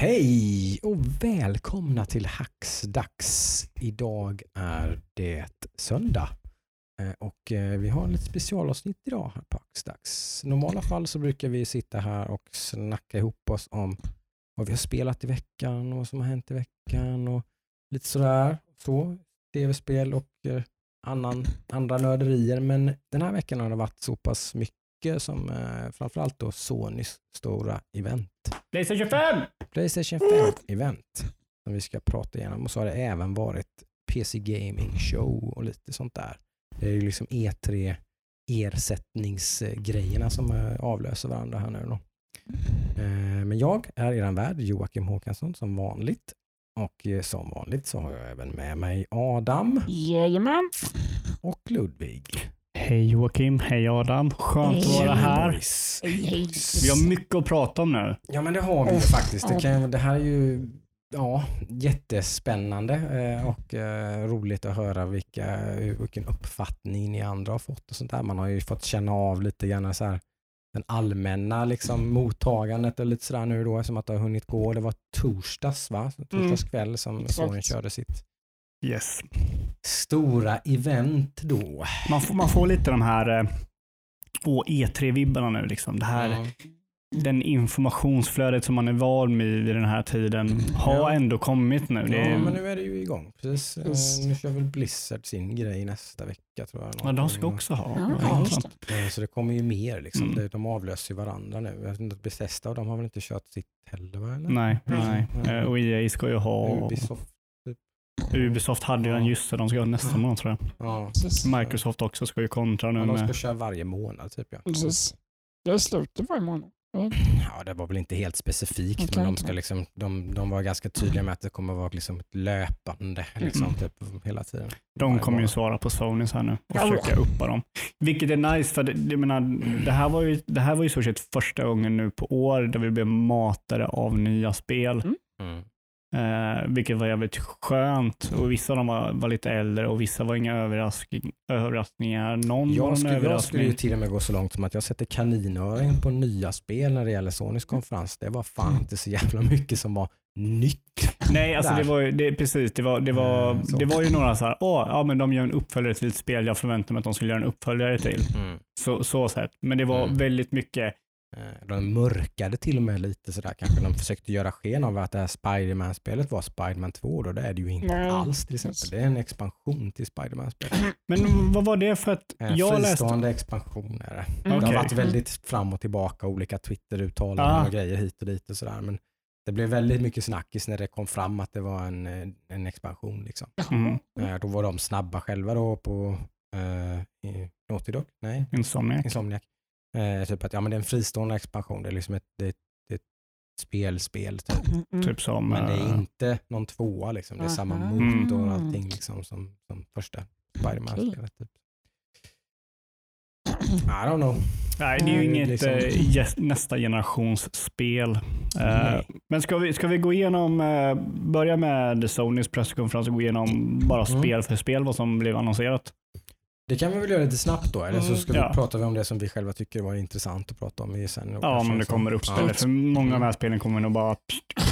Hej och välkomna till Hacksdags. Idag är det söndag eh, och eh, vi har ett specialavsnitt idag här på Hacksdags. I normala fall så brukar vi sitta här och snacka ihop oss om vad vi har spelat i veckan och vad som har hänt i veckan och lite sådär. Så, tv-spel och eh, annan, andra nörderier. Men den här veckan har det varit så pass mycket som eh, framförallt då Sonys stora event. Playstation 5! Playstation 5-event som vi ska prata igenom. Och så har det även varit PC Gaming Show och lite sånt där. Det är ju liksom E3 ersättningsgrejerna som eh, avlöser varandra här nu då. Eh, Men jag är er värd, Joakim Håkansson, som vanligt. Och eh, som vanligt så har jag även med mig Adam Jajamän. och Ludvig. Hej Joakim, hej Adam. Skönt att vara här. Hej, hej. Vi har mycket att prata om nu. Ja men det har vi ju faktiskt. Det, kan, det här är ju ja, jättespännande eh, och eh, roligt att höra vilka, vilken uppfattning ni andra har fått och sånt där. Man har ju fått känna av lite grann så här den allmänna liksom, mottagandet och lite sådär nu då som att det har hunnit gå. Det var torsdags va? Torsdags kväll som Exakt. Sony körde sitt Yes. stora event då. Man får, man får lite de här eh, åh, E3-vibbarna nu. Liksom. Det här, Ja. Den informationsflödet som man är van vid vid den här tiden har Ja. ändå kommit nu. Ja, är, men nu är det ju igång. Precis. Eh, Just. Nu kör väl Blizzard sin grej nästa vecka tror jag. ja, de ska också ha. Ja, Ja, det. Eh, Så det kommer ju mer. Liksom. Mm. De avlöser ju varandra nu. Jag vet inte, Bethesda och de har väl inte kört sitt heller? Eller? Nej, nej. Mm. Eh, Och EA ska ju ha... Ubisoft. Ubisoft hade ju en just det, de ska ha nästa månad tror jag. Ja. Microsoft också ska ju kontra nu Ja, de ska med... köra varje månad typ ja. Precis. Det är slutet varje månad. Ja, det var väl inte helt specifikt Okej. men de, ska liksom, de, de var ganska tydliga med att det kommer vara liksom ett löpande liksom, Mm. typ, hela tiden. De kommer ju svara på Sonys här nu och Ja. försöka uppa dem. Vilket är nice för det, jag menar, det, här var ju, det här var ju stort sett första gången nu på år där vi blev matade av nya spel. Mm. Eh, vilket var jävligt skönt. Och vissa av dem var, var lite äldre och vissa var inga överraskning, överraskningar. Någon var Jag en skulle, jag skulle överraskning. ju till och med gå så långt som att jag sätter kaninöring på nya spel när det gäller Sonys konferens. Det var fan inte så jävla mycket som var nytt. Nej, alltså Där. det var ju, det, precis. Det var, det, var, så. det var ju några så här, åh, ja men de gör en uppföljare till ett spel jag förväntade mig att de skulle göra en uppföljare till. Så, så sett. Men det var Mm. väldigt mycket, De mörkade till och med lite sådär kanske. De försökte göra sken av att det här Spiderman-spelet var Spiderman 2 då. Det är det ju inte Nej. alls till exempel. Det är en expansion till Spiderman-spelet. men vad var det för att Eh, jag läste? Fristående expansion är det. Det Okej. har varit väldigt fram och tillbaka, olika Twitter-uttalanden Ah. och grejer hit och dit och sådär. Men det blev väldigt mycket snackis när det kom fram att det var en, eh, en expansion. Liksom. Mm. Eh, Då var de snabba själva då på eh, i Naughty Dog? Nej, Insomniac. Insomniac. Eh, typ att ja, men det är en fristående expansion. Det är liksom ett, det, det är ett spelspel. Typ. Mm, mm. Typ som... Men det är eh, inte någon tvåa. Liksom. Det är samma motor och Mm. allting liksom, som, som första Spiderman-spelet. Typ. I don't know. Nej, det är ju Mm, inget liksom. eh, yes- nästa generations spel. Eh, Nej. men ska vi, ska vi gå igenom, eh, börja med Sonys presskonferens och gå igenom bara Mm. spel för spel, vad som blev annonserat? Det kan vi väl göra lite snabbt då, eller så ska Ja. vi prata vi om det som vi själva tycker var intressant att prata om i sen. Ja, om det kommer upp spel. För många av de här spelen kommer nog bara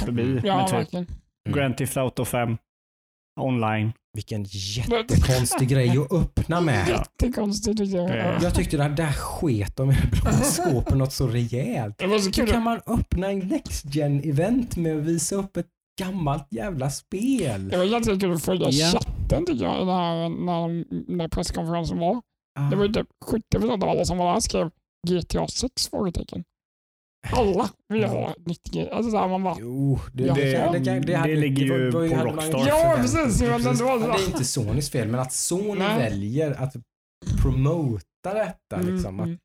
förbi. Ja, med typ verkligen. Mm. Grand Theft Auto 5 online. Vilken jättekonstig grej att öppna med. Jättekonstigt jag. Eh, Jag tyckte det här där sket de i skåpen något så rejält. Det var så Hur kan man öppna en Next gen event med att visa upp ett gammalt jävla spel? Det var jättekul att följa Ja. Chatten tycker jag när, när, när presskonferensen var. Det var ju typ 70% av alla som var där skrev GTA 6? Frågetecken. Alla vill ha ett nytt GTA. Alltså så här, man bara, Jo, det, Ja, det, ja. det, det, hade- ligger ju på Rockstar. Ja, precis, men det det är inte Sonys fel, men att Sony Nej. väljer att promota detta. mm, Liksom, att, mm.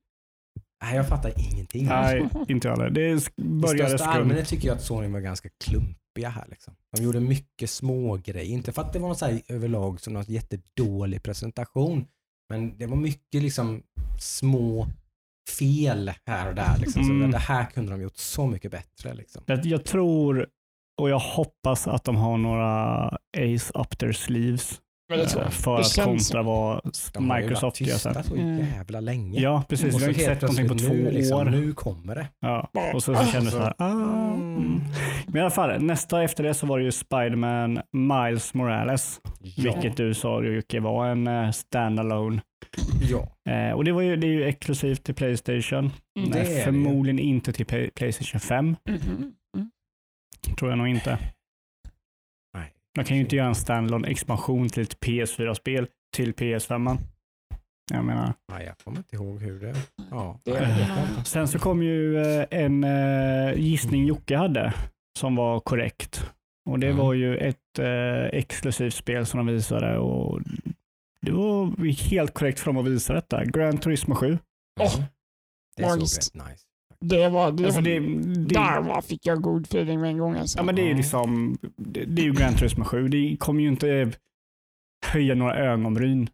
nej, jag fattar ingenting. Nej, inte jag heller. Det sk- I började största skumt. allmänhet tycker jag att Sony var ganska klumpiga här. Liksom. De gjorde mycket små grejer. Inte för att det var så här överlag som något jättedålig presentation. Men det var mycket liksom små fel här och där. Liksom. Mm. Så det här kunde de gjort så mycket bättre. Liksom. Jag, jag tror och jag hoppas att de har några Ace up their sleeves Eh, för att kontra vad De har ju Microsoft varit gör tysta sen. så Mm. jävla länge. Ja, precis. och Vi har inte sett någonting på två nu, liksom, år. Nu kommer det. Ja. Och så, så kändes det så här. Ah. Mm. Men i alla fall, nästa efter det så var det ju Spiderman Miles Morales. Ja. Vilket du sa Jocke var en uh, standalone. ja. Eh, och det, var ju, det är ju exklusivt till Playstation. Mm. Det Nej, är det förmodligen inte till Play- Playstation 5. Mhm. Mm. Tror jag nog inte. De kan ju inte göra en standalone expansion till ett PS4-spel till PS5. Jag menar. Nej, jag kommer inte ihåg hur det... Ja. Det- det-. Sen så kom ju eh, en eh, gissning Jocke hade som var korrekt. Och det Mm. var ju ett eh, exklusivt spel som de visade och det var helt korrekt för dem att visa detta. Grand Turismo 7. Åh, Mm. Det såg rätt nice. Det var... Det, Alltså det, det, där var, fick jag god feeling med en gång. Alltså. ja, men det är ju liksom, det, det är ju Grand Turismo 7. Det kommer ju inte höja några ögonbryn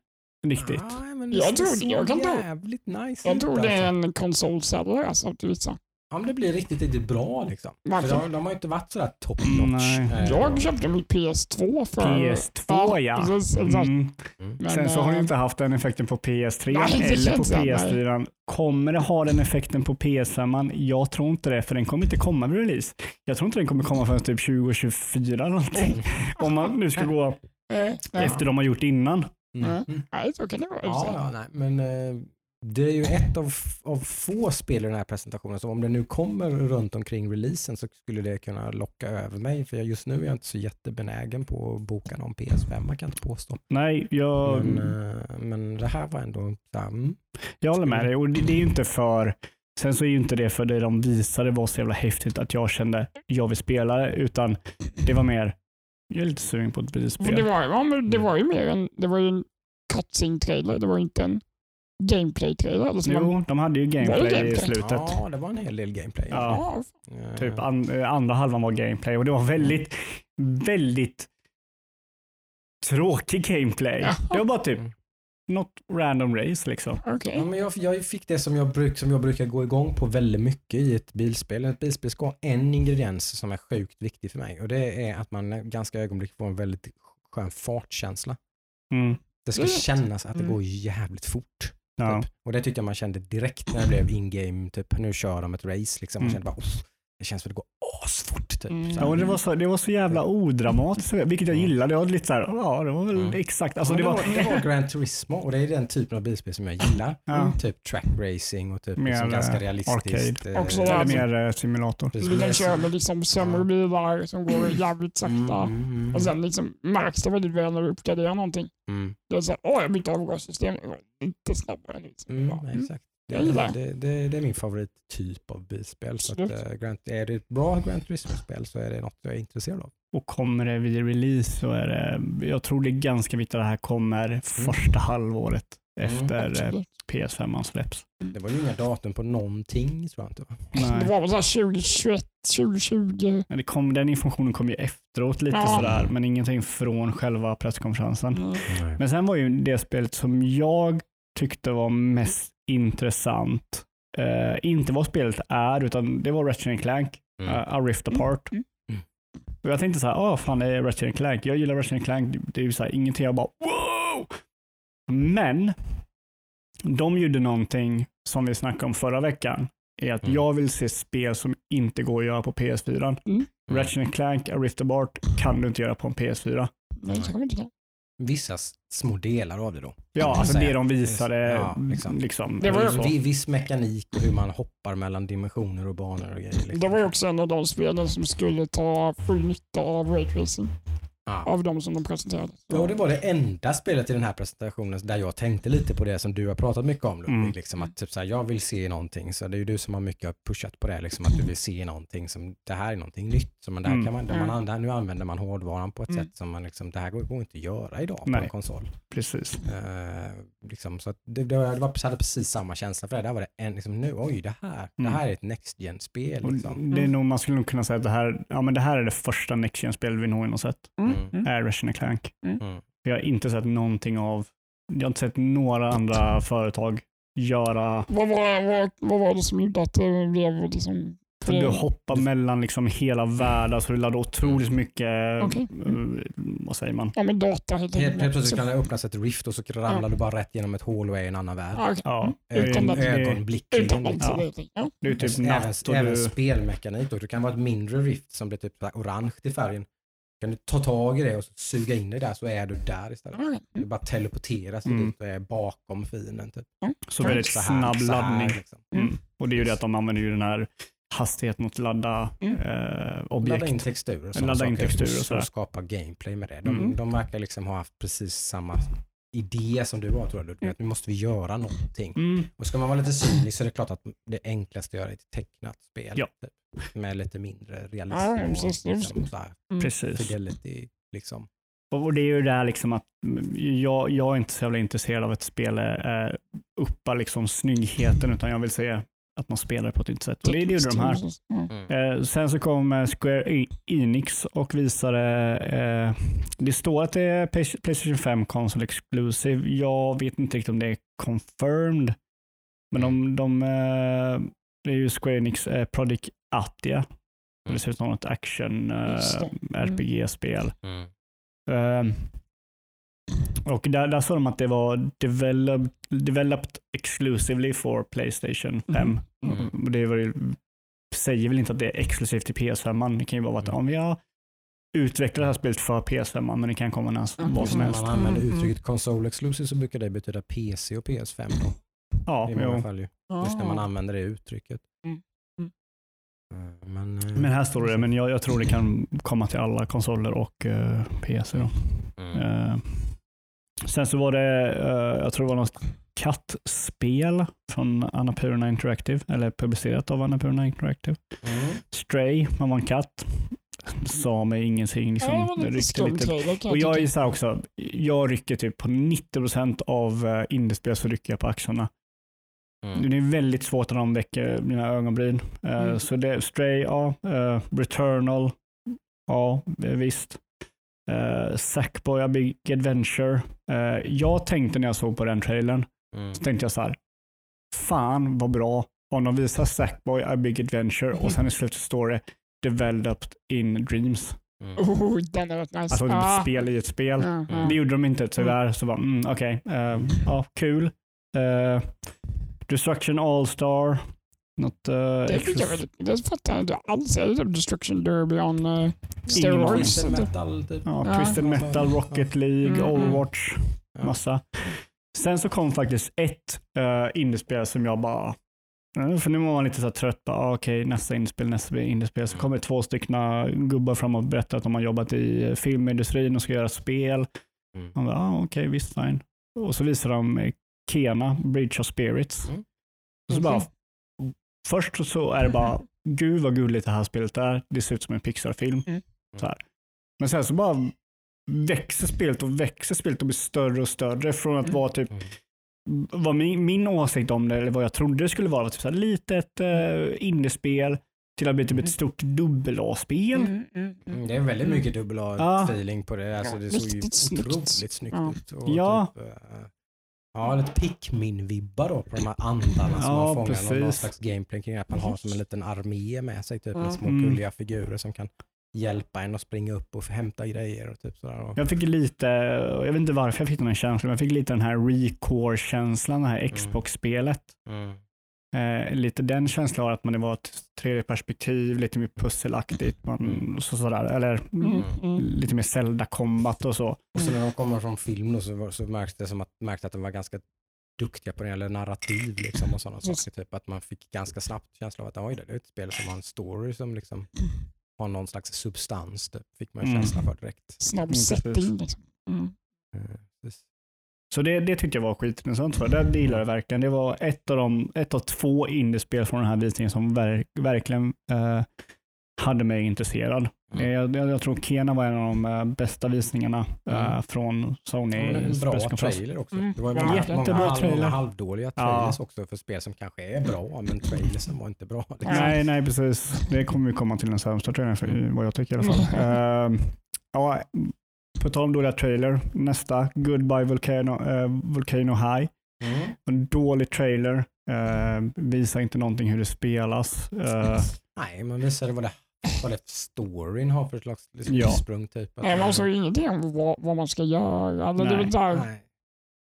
riktigt. Men Jag tror Jag kan tro- jävligt nice jag tror det är alltså. en konsolsäljare alltså, till men det blir riktigt, riktigt bra liksom. För de, de har ju inte varit sådär top notch. Nej. eh, Jag köpte mitt PS2 för... PS2 ja. Precis, exakt. Mm. Mm. Men, Sen så har du eh, inte haft den effekten på PS3 Nej, det eller på känns så, nej. PS4. Kommer det ha den effekten på PS5? Jag tror inte det, för den kommer inte komma vid release. Jag tror inte den kommer komma förrän typ 2024 eller någonting. Om man nu ska gå efter de har gjort innan. Mm. Nej, så kan det vara. Ja, ja, nej, men eh, det är ju ett av, av få spel i den här presentationen, så om det nu kommer runt omkring releasen så skulle det kunna locka över mig, för jag, just nu är jag inte så jättebenägen på att boka någon PS5, man kan inte påstå. Nej, jag, Men, eh, men det här var ändå, mm, jag håller med dig. Och det, det är ju inte för Sen så är ju inte det för det de visade var så jävla häftigt att jag kände jag vill spela det, utan det var mer jag är lite sugen på ett För det, bilspel. var, ja, men det var ju mer en, det var ju en cutscene-trailer, det var ju inte en gameplay-trailer. Som man, Jo, de hade ju gameplay i gameplay? slutet. ja, det var en hel del gameplay. Ja. ja, Eh, Typ an, eh, andra halvan var gameplay och det var väldigt, väldigt tråkig gameplay. Jaha. Det var bara typ Mm. något random race liksom. okej. Ja, men jag, jag fick det som jag, bruk, som jag brukar gå igång på väldigt mycket i ett bilspel. Ett bilspel ska ha en ingrediens som är sjukt viktig för mig och det är att man ganska ögonblick får en väldigt skön fartkänsla. Mm. Det ska kännas att det Mm. går jävligt fort. Ja. Typ. Och det tyckte jag man kände direkt när det blev in-game, typ nu kör de ett race liksom. Man Mm. kände bara, "Uff, det känns som att det går asfort. Typ. Mm. Ja, och det, var så, det var så jävla odramatiskt, vilket jag Mm. gillade. Jag var lite så här, ja det var väl Mm. exakt. Alltså, Men det det, var, var, det var Gran Turismo och det är den typen av bilspel som jag gillar. Ja. Typ track racing och typ Mer, liksom eh, ganska realistiskt. arcade. eh, Också eller alltså- mer eh, simulator. Du kan köra med liksom sämre bilar som går jävligt sakta. Mm, mm, mm. Och sen liksom märks det väldigt väl när du uppgraderar någonting. Mm. Det är såhär, åh jag bytte avgassystem, det går lite snabbare. Liksom. Mm, Ja. Mm. exakt. Det, gillar det, det, det är min favorittyp av bilspel. Så att, Absolut. eh, Grand, är det ett bra Grand Turismo-spel så är det något jag är intresserad av. Och kommer det vid release så är det, jag tror det är ganska viktigt att det här kommer första halvåret Mm, efter eh, Absolut. PS5 släpps. Det var ju inga datum på någonting tror jag inte. va? Det Nej. var väl såhär 2021, 2020. Men det kom, den informationen kom ju efteråt lite Ja. sådär, men ingenting från själva presskonferensen. Mm. Men sen var ju det spelet som jag tyckte var mest intressant, eh, inte vad spelet är, utan det var Ratchet Clank, Mm. uh, A Rift Apart. Mm. Mm. Och jag tänkte så här, ah fan det är Ratchet Clank. Jag gillar Ratchet Clank. Det är ju så här, ingenting, jag bara wow! Men de gjorde någonting som vi snackade om förra veckan. Är att Mm. jag vill se spel som inte går att göra på PS4. Mm. Ratchet Clank, A Rift Apart kan du inte göra på en PS4. Nej, Vissa små delar av det då. Ja, alltså det de visade. Ja, liksom. liksom. Det var ju- så. Vi- Viss mekanik och hur man hoppar mellan dimensioner och banor och grejer. Liksom. Det var ju också en av de spelen som skulle ta full nytta av raytracing. Ja. Av de som de presenterade. Ja, och det var det enda spelet i den här presentationen där jag tänkte lite på det som du har pratat mycket om Ludvig. Mm. Liksom att typ så här, jag vill se någonting, så det är ju du som har mycket pushat på det, liksom att du vill se någonting som, det här är någonting nytt. Så man, där Mm. kan man, där Mm. man, an- där, nu använder man hårdvaran på ett Mm. sätt som man liksom, det här går, går inte att göra idag på Nej. en konsol. Precis. Eh, liksom, så att det, det, var, det var, hade precis samma känsla för det. Där var det en, liksom, nu, oj, det här, Mm. det här är ett Next Gen-spel. Liksom. det är nog, man skulle nog kunna säga att det här, ja, men det här är det första Next Gen-spelet vi någonsin har sett. Mm. Mm. Mm. Är Ratchet Clank. Mm. Jag har inte sett någonting av, jag har inte sett några andra företag göra, Vad, var, vad, vad var det som gjorde att det blev liksom För du hoppar mellan liksom hela världar så du laddar otroligt mycket, Okej. eh, vad säger man? Ja, men data helt plötsligt kan det öppnas ett rift och så ramlar du bara rätt genom ett hål och är i en annan värld. Ja, okej. Ja, Mm. det- ja. det är typ även, natt och även du... spelmekanik. Då. Det kan vara ett mindre rift som blir typ orange i färgen. Kan du ta tag i det och så suga in dig där så är du där istället. Ja, Du bara teleporteras Mm. dit och är bakom fienden. Typ. Så väldigt Så här, snabb så här, laddning. liksom. Mm. Och det är ju det att de använder ju den här hastigheten att ladda Mm. eh, objekt. Ladda in texturer och Ladda in texturer och och, skapa gameplay med det. De, Mm. de verkar liksom ha haft precis samma idé som du har tror jag. Ludvig, Att nu måste vi göra någonting. Mm. Och ska man vara lite cynisk så är det klart att det enklaste att göra är ett tecknat spel. Ja. Typ, med lite mindre realism Ja, och precis, det är liksom, så. så här, Mm. Precis. fidelity. Liksom. Och och det är ju det här liksom att mm, jag, jag är inte så jävla intresserad av ett spel eh, uppar liksom snyggheten utan jag vill se att man spelar på ett nytt sätt. Och det, gjorde de här. Mm. Eh, sen så kom eh, Square Enix och visade, eh, det står att det är Play- Playstation 5 Console Exclusive. Jag vet inte riktigt om det är confirmed. Men de, de eh, det är ju Square Enix eh, Project Atia. Det ser ut som något action eh, Just det. Mm. Mm. Och där, där sa de att det var developed, developed exclusively for Playstation 5. Mm. Och det var ju, säger väl inte att det är exklusivt till PS5. Det kan ju vara att Mm. om vi har utvecklat det här spelet för PS5, men det kan komma när, Mm. vad som helst. man använder Mm, uttrycket console exclusive så brukar det betyda PC och PS5 då, Ja, i många fall. Ju. Just när man använder det uttrycket. Mm. Mm. Eh, Men, eh, Men här står det, men jag, jag tror det kan komma till alla konsoler och eh, PC. Då. Mm. Eh, sen så var det, eh, jag tror det var något kattspel från Annapurna Interactive, eller publicerat av Annapurna Interactive. Mm. Stray, man var en katt. Sa mig ingenting. Liksom. Ja, det ryckte lite. Och jag är så här också, jag rycker typ på 90% av uh, indiespel så rycker jag på axlarna. Mm. Det är väldigt svårt när de väcker mina ögonbryn. Eh, Mm. Så det Stray, ja. Uh, Returnal, ja visst. Uh, Sackboy A Big Adventure. Eh, jag tänkte när jag såg på den trailern, Mm. så tänkte jag så här, fan vad bra om de visar Sackboy A Big Adventure och sen i slutet står det Developed in Dreams. Mm. Oh, den är rätt nice. Alltså Ah. ett spel i ett spel. Ja. Det gjorde de inte tyvärr. Så bara, mm, okej, eh, ja, kul. Uh, Destruction All-Star. Något uh, Det, fick jag väl, det fattar jag inte alls. Är det typ Destruction Derby on uh, steroids? Twisted metal typ. Ja, Ja. Twisted Metal, Rocket League, Mm, mm. Overwatch, Ja. massa. Sen så kom faktiskt ett uh, indiespel som jag bara, för nu var man lite så trött på, ah, okej nästa indiespel, nästa indiespel. Så kommer två stycken gubbar fram och berättar att de har jobbat i filmindustrin och ska göra spel. Mm. Man bara, ah, okej visst fine. Och så visar de Kena, Bridge of Spirits. Mm. Och så bara, först så är det bara, gud vad gulligt det här spelet är. Det ser ut som en Pixar-film. Mm. Så här. Men sen så bara växer spelet och växer spelet och blir större och större från att Mm. vara typ Mm. vad min, min åsikt om det, eller vad jag trodde det skulle vara, var typ så här litet uh, indiespel till att bli typ Mm. ett stort dubbel-A-spel. Mm, mm, Mm, mm. det är väldigt mycket dubbel Ja. A-feeling på det. Alltså, Ja, det såg ju otroligt snyggt Ja. ut. Och Ja. Typ, eh, ja, lite Pikmin-vibbar då på de här andarna som Ja, man fångar. Någon, någon precis. slags gameplay kring att man har som en liten armé med sig. Typ, med små Mm. gulliga figurer som kan hjälpa en att springa upp och hämta grejer. Och typ sådär. Jag fick lite, jag vet inte varför jag fick den känslan, men jag fick lite den här Recore-känslan, det här Xbox-spelet. mm. Eh, lite den känslan av att man det var ett tredje perspektiv, lite mer pusselaktigt, man, Mm. så, sådär, eller Mm, mm. lite mer Zelda-combat och så. Och så när de kommer från film då, så, var- så märktes det som att, märkte att de var ganska duktiga på det eller narrativ liksom, och sådana saker. Typ, att man fick ganska snabbt känsla av att oj, det är ett spel som har en story som liksom har någon slags substans. Typ, fick man ju Mm. känsla för direkt. Snabb Mm, setting. Liksom. Mm. Eh, precis. Så det, det tyckte jag var skitintressant. För. Det gillade jag verkligen. Det var ett av, de, ett av två indiespel från den här visningen som verk, verkligen eh, hade mig intresserad. Mm. Eh, Jag, jag, jag tror Kena var en av de eh, bästa visningarna eh, Mm. från Sony. Ja, en bra trailer också. Mm. Det var Ja, många, jättebra många, trailer. många halvdåliga Ja. trailers också för spel som kanske är bra, men trailersen var inte bra. Liksom. Nej, nej precis. Det kommer vi komma till den sämsta trailern, för, Mm. vad jag tycker i alla fall. Eh, ja, på tal om dåliga trailer, nästa, Goodbye Volcano, eh, Volcano High. Mm. En dålig trailer. Uh, visar inte någonting hur det spelas. Uh, Nej, man visade vad det, vad det storyn har för slags liksom, Ja. ursprung. Typ. Att- Nej, man sa ju ingenting om vad, vad man ska göra. Alltså, det är Nej. där, Nej.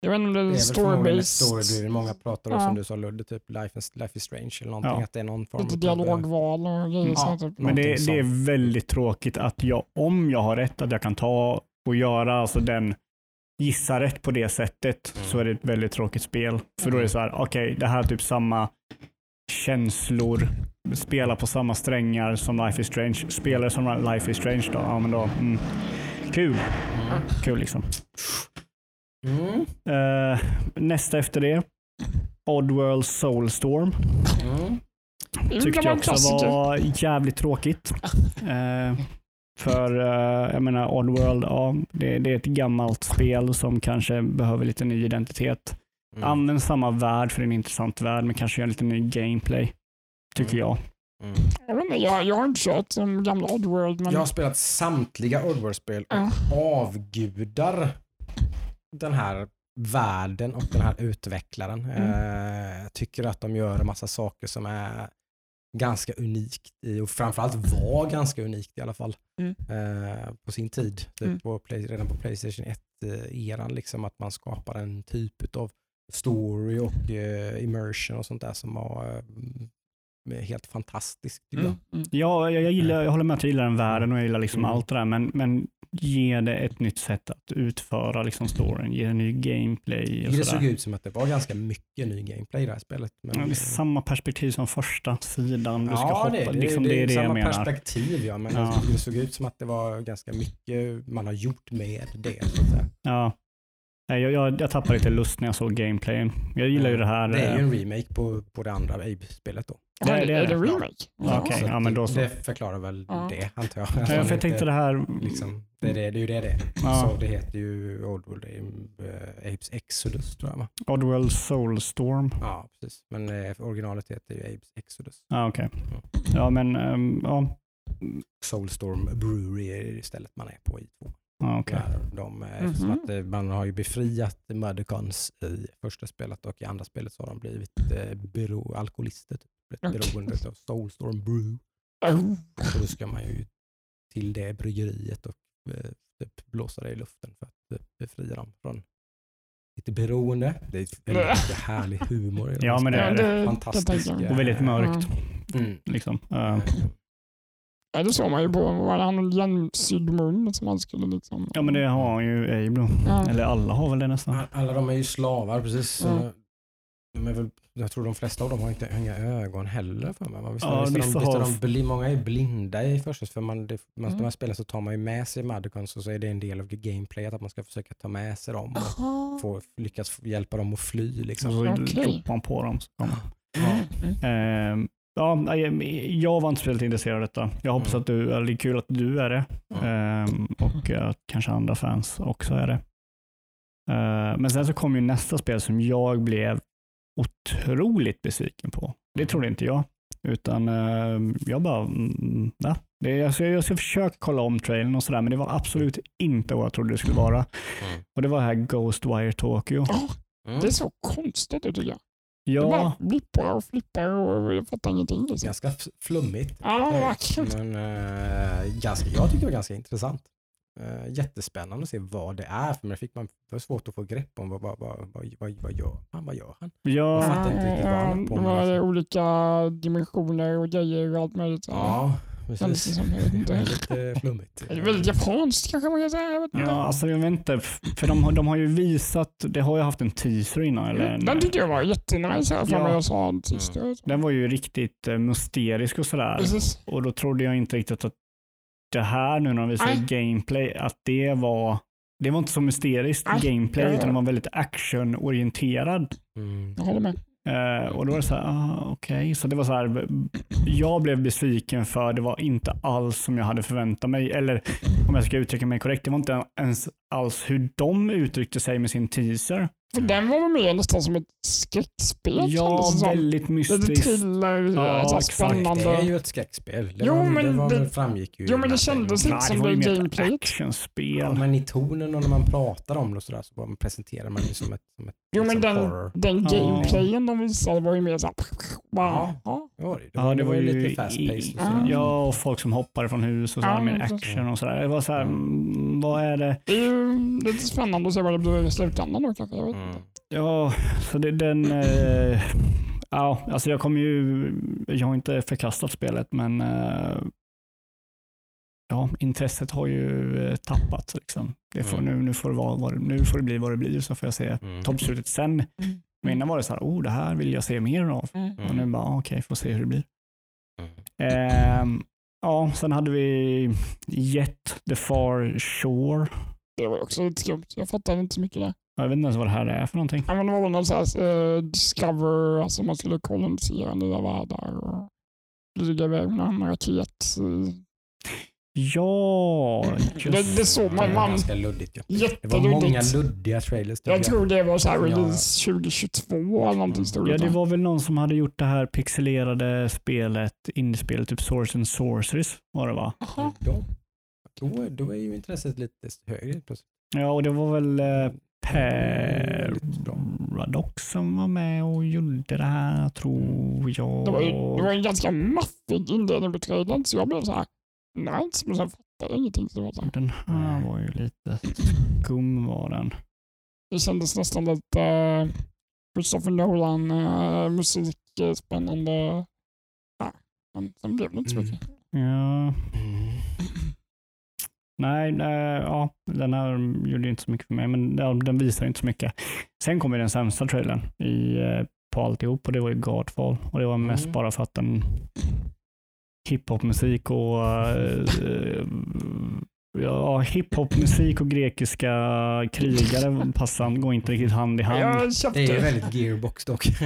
jag vet inte om det Det är story-based. story Många pratar om, Ja. som du sa Ludde, typ Life is, Life is Strange eller någonting. Ja. Att det är någon form Lite av- dialogval och grejer. Ja. typ. men det, det är väldigt tråkigt att jag, om jag har rätt, att jag kan ta och göra alltså den gissa rätt på det sättet Mm. så är det ett väldigt tråkigt spel. För då är det så här, okej, det här är typ samma känslor, spela på samma strängar som Life is Strange. Spelar som Life is Strange då, ja men då, mm. kul. Mm. Kul liksom. Mm. Eh, nästa efter det, Oddworld Soulstorm. Mm. Tyckte jag också var jävligt tråkigt. Eh, för eh, jag menar Oddworld, ja, det, det är ett gammalt spel som kanske behöver lite ny identitet. Mm. Använd samma värld för en intressant värld, men kanske gör lite ny gameplay. Tycker Mm. jag. Mm. Jag, vet inte, jag, jag har inte kört de gamla Oddworld, men Jag har spelat samtliga Oddworld-spel och Ja. avgudar den här världen och den här utvecklaren. Mm. Eh, jag tycker att de gör en massa saker som är ganska unikt i, och framförallt var ganska unikt i alla fall Mm. eh, på sin tid. Typ Mm. på Play, redan på Playstation 1-eran, liksom att man skapar en typ av story och eh, immersion och sånt där som var eh, helt jag. Mm, mm. Ja, jag, jag, gillar, jag håller med att jag gillar den världen och jag gillar liksom Mm. allt det där, men, men ge det ett nytt sätt att utföra liksom storyn, ge det ny gameplay och Det såg ut som att det var ganska mycket ny gameplay i det här spelet. Men, Ja, det är samma perspektiv som första sidan. Du ska ja, hoppa. det, det, liksom, det, det är det samma jag menar. perspektiv ja, men Ja. tycker det såg ut som att det var ganska mycket man har gjort med det. Så att säga. Ja. Nej, jag, jag, jag tappade lite lust när jag såg gameplayen. Jag gillar ju det här. Det är ju en eh, remake på, på det andra Abe-spelet då. Det, det, det, är det remake? Ja. Okay. ja, men då så. Det förklarar väl ja. det, antar jag. Alltså, ja, för jag tänkte det här... Liksom, det, är det, det är ju det det är. Ja. Så det heter ju Oddworld äh, Apes Exodus, tror jag. Va? Oddworld Soulstorm. Ja, precis. Men äh, originalet heter ju Apes Exodus. Ja, okej. Okay. Ja, men... Ähm, ja. Soulstorm Brewery är det istället man är på i 2. Ah, okay. de, mm -hmm. att eh, man har ju befriat Mudicons i första spelet och i andra spelet så har de blivit eh, bero, alkoholister. Typ. Blivit okay. beroende av Soulstorm Brew. Så då ska man ju till det bryggeriet och eh, typ blåsa det i luften för att eh, befria dem från lite beroende. Det är en väldigt härlig humor. Ja, men det är det. Fantastiskt. Och väldigt mörkt. Mm. Liksom. Uh. Ja, det såg man ju på var det han igensydd mun som han skulle liksom... ja, men det har ju Abe då. Ja. Eller alla har väl det nästan. Alla de är ju slavar, precis. Så Mm. De är väl, jag tror de flesta av dem har inte inga ögon heller för mig. Visst, Ja, visst, de, visst har- de bli, många är blinda i första för man, det, man, Mm. när man spelar så tar man ju med sig Madcons och så är det en del av gameplayet att man ska försöka ta med sig dem och Aha. få, lyckas hjälpa dem att fly. Och Liksom. så Okej. ropar man på dem. Så kommer. Mm, mm. Ja, nej, jag var inte speciellt intresserad av detta. Jag hoppas Mm. att du, eller det är kul att du är det. Mm. Ehm, och att kanske andra fans också är det. Ehm, men sen så kom ju nästa spel som jag blev otroligt besviken på. Det trodde inte jag. Utan ehm, jag bara, mm, va? Det, alltså, jag ska försöka kolla om trailern och sådär, men det var absolut inte vad jag trodde det skulle vara. Mm. Och det var här Ghostwire Tokyo. Mm. Det är så konstigt ut tycker jag. Det Ja, blippar och flippar och jag fattar ingenting. Liksom. Ganska flummigt. Ja, Eh, verkligen. Men uh, ganska, jag tycker det var ganska intressant. Uh, jättespännande att se vad det är. För mig fick man det var svårt att få grepp om vad, vad, vad, vad, vad, vad gör han? Vad gör han? ja, Jag fattar inte riktigt vad han på det med, var alltså. olika dimensioner och grejer och allt möjligt. Ja, Kändes precis. som, jag vet inte. Väldigt eh, flummigt. Det är väldigt japanskt kanske man kan säga. Jag vet inte. Ja, alltså jag vet inte. För de, har- de har ju visat, det har ju haft en teaser innan. Eller en, Den tyckte jag var jättenice här för Ja. jag sa sist. den var ju riktigt eh, mysterisk och sådär. Precis. Och då trodde jag inte riktigt att det här nu när de Nej. gameplay, att det var det var inte så mysteriskt Nej. gameplay, utan det var väldigt actionorienterad. Mm. Jag håller med. Eh, och då var det så här, ah, okej. Så det var så här, jag blev besviken för det var inte alls som jag hade förväntat mig. Eller om jag ska uttrycka mig korrekt, det var inte ens alls hur de uttryckte sig med sin teaser för den var väl mer nästan som ett skräckspel Ja, väldigt Lite mystiskt. thriller, Ja, så här exakt. spännande. Det är ju ett skräckspel. Det, Jo, var, men det, var, det- framgick ju. jo, men det kändes lite som det mer gameplayet. actionspel. Ja, men i tonen och när man pratar om det och sådär så bara presenterar man det som ett, som ett Jo, men liksom den, horror. den Ja. gameplayen de visade var ju mer såhär... Ja. Ja. Det, Ja, det var ju lite fast paced. i- Och sådär. Ja, och folk som hoppar från hus och så Ja, precis. action och sådär. Det var så här, mm, vad är det? Det är ju lite spännande att se vad det blir i slutändan då kanske. Jag vet. Mm. Ja, så det, den... Eh, ja, alltså jag kommer ju... Jag har inte förkastat spelet, men eh, ja, intresset har ju eh, tappats. Liksom. Det får, Mm. nu, nu, får det vara, vad nu får det bli vad det blir, så får jag se Mm. toppslutet sen. Men innan var det så här, oh, det här vill jag se mer av. Mm. Och nu bara, ah, okej, får se hur det blir. Mm. Ehm, ja, sen hade vi Jet the Far Shore. Det var också lite skumt. Jag fattade inte så mycket där. Jag vet inte ens vad det här är för någonting. Ja, men det var väl någon sån här eh, Discover, alltså man skulle kolonisera nya världar och flyga iväg med en raket. eh, Ja, just Det- det såg Det man- var man- ganska luddigt. Ja. Det var många luddiga trailers. Jag tror det var så här Ja. release 2022 eller någonting stod Ja, det. var väl någon som hade gjort det här pixelerade spelet, indiespelet, typ Source and Sorceries var det va? Jaha. Då, då, då är ju intresset lite högre plötsligt. Ja, och det var väl Mm. Paradox som var med och gjorde det här, tror jag. Det var, ju, det var en ganska maffig inledning på trailern så jag blev så här nice men sen fattade jag ingenting. Så det, var så här, Den här var ju lite skum var den. det kändes nästan lite uh, Christopher Nolan uh, musik, eh, spännande. Ja, men sen blev det inte så Mm. mycket. Ja, Mm. Nej, nej, ja, den här gjorde inte så mycket för mig, men ja, den visar inte så mycket. Sen kom ju den sämsta trailern i, eh, på alltihop och det var ju Godfall och det var mest Mm. bara för att den hiphopmusik och eh, ja, hiphopmusik och grekiska krigare passar, går inte riktigt hand i hand. Det är väldigt gearbox dock.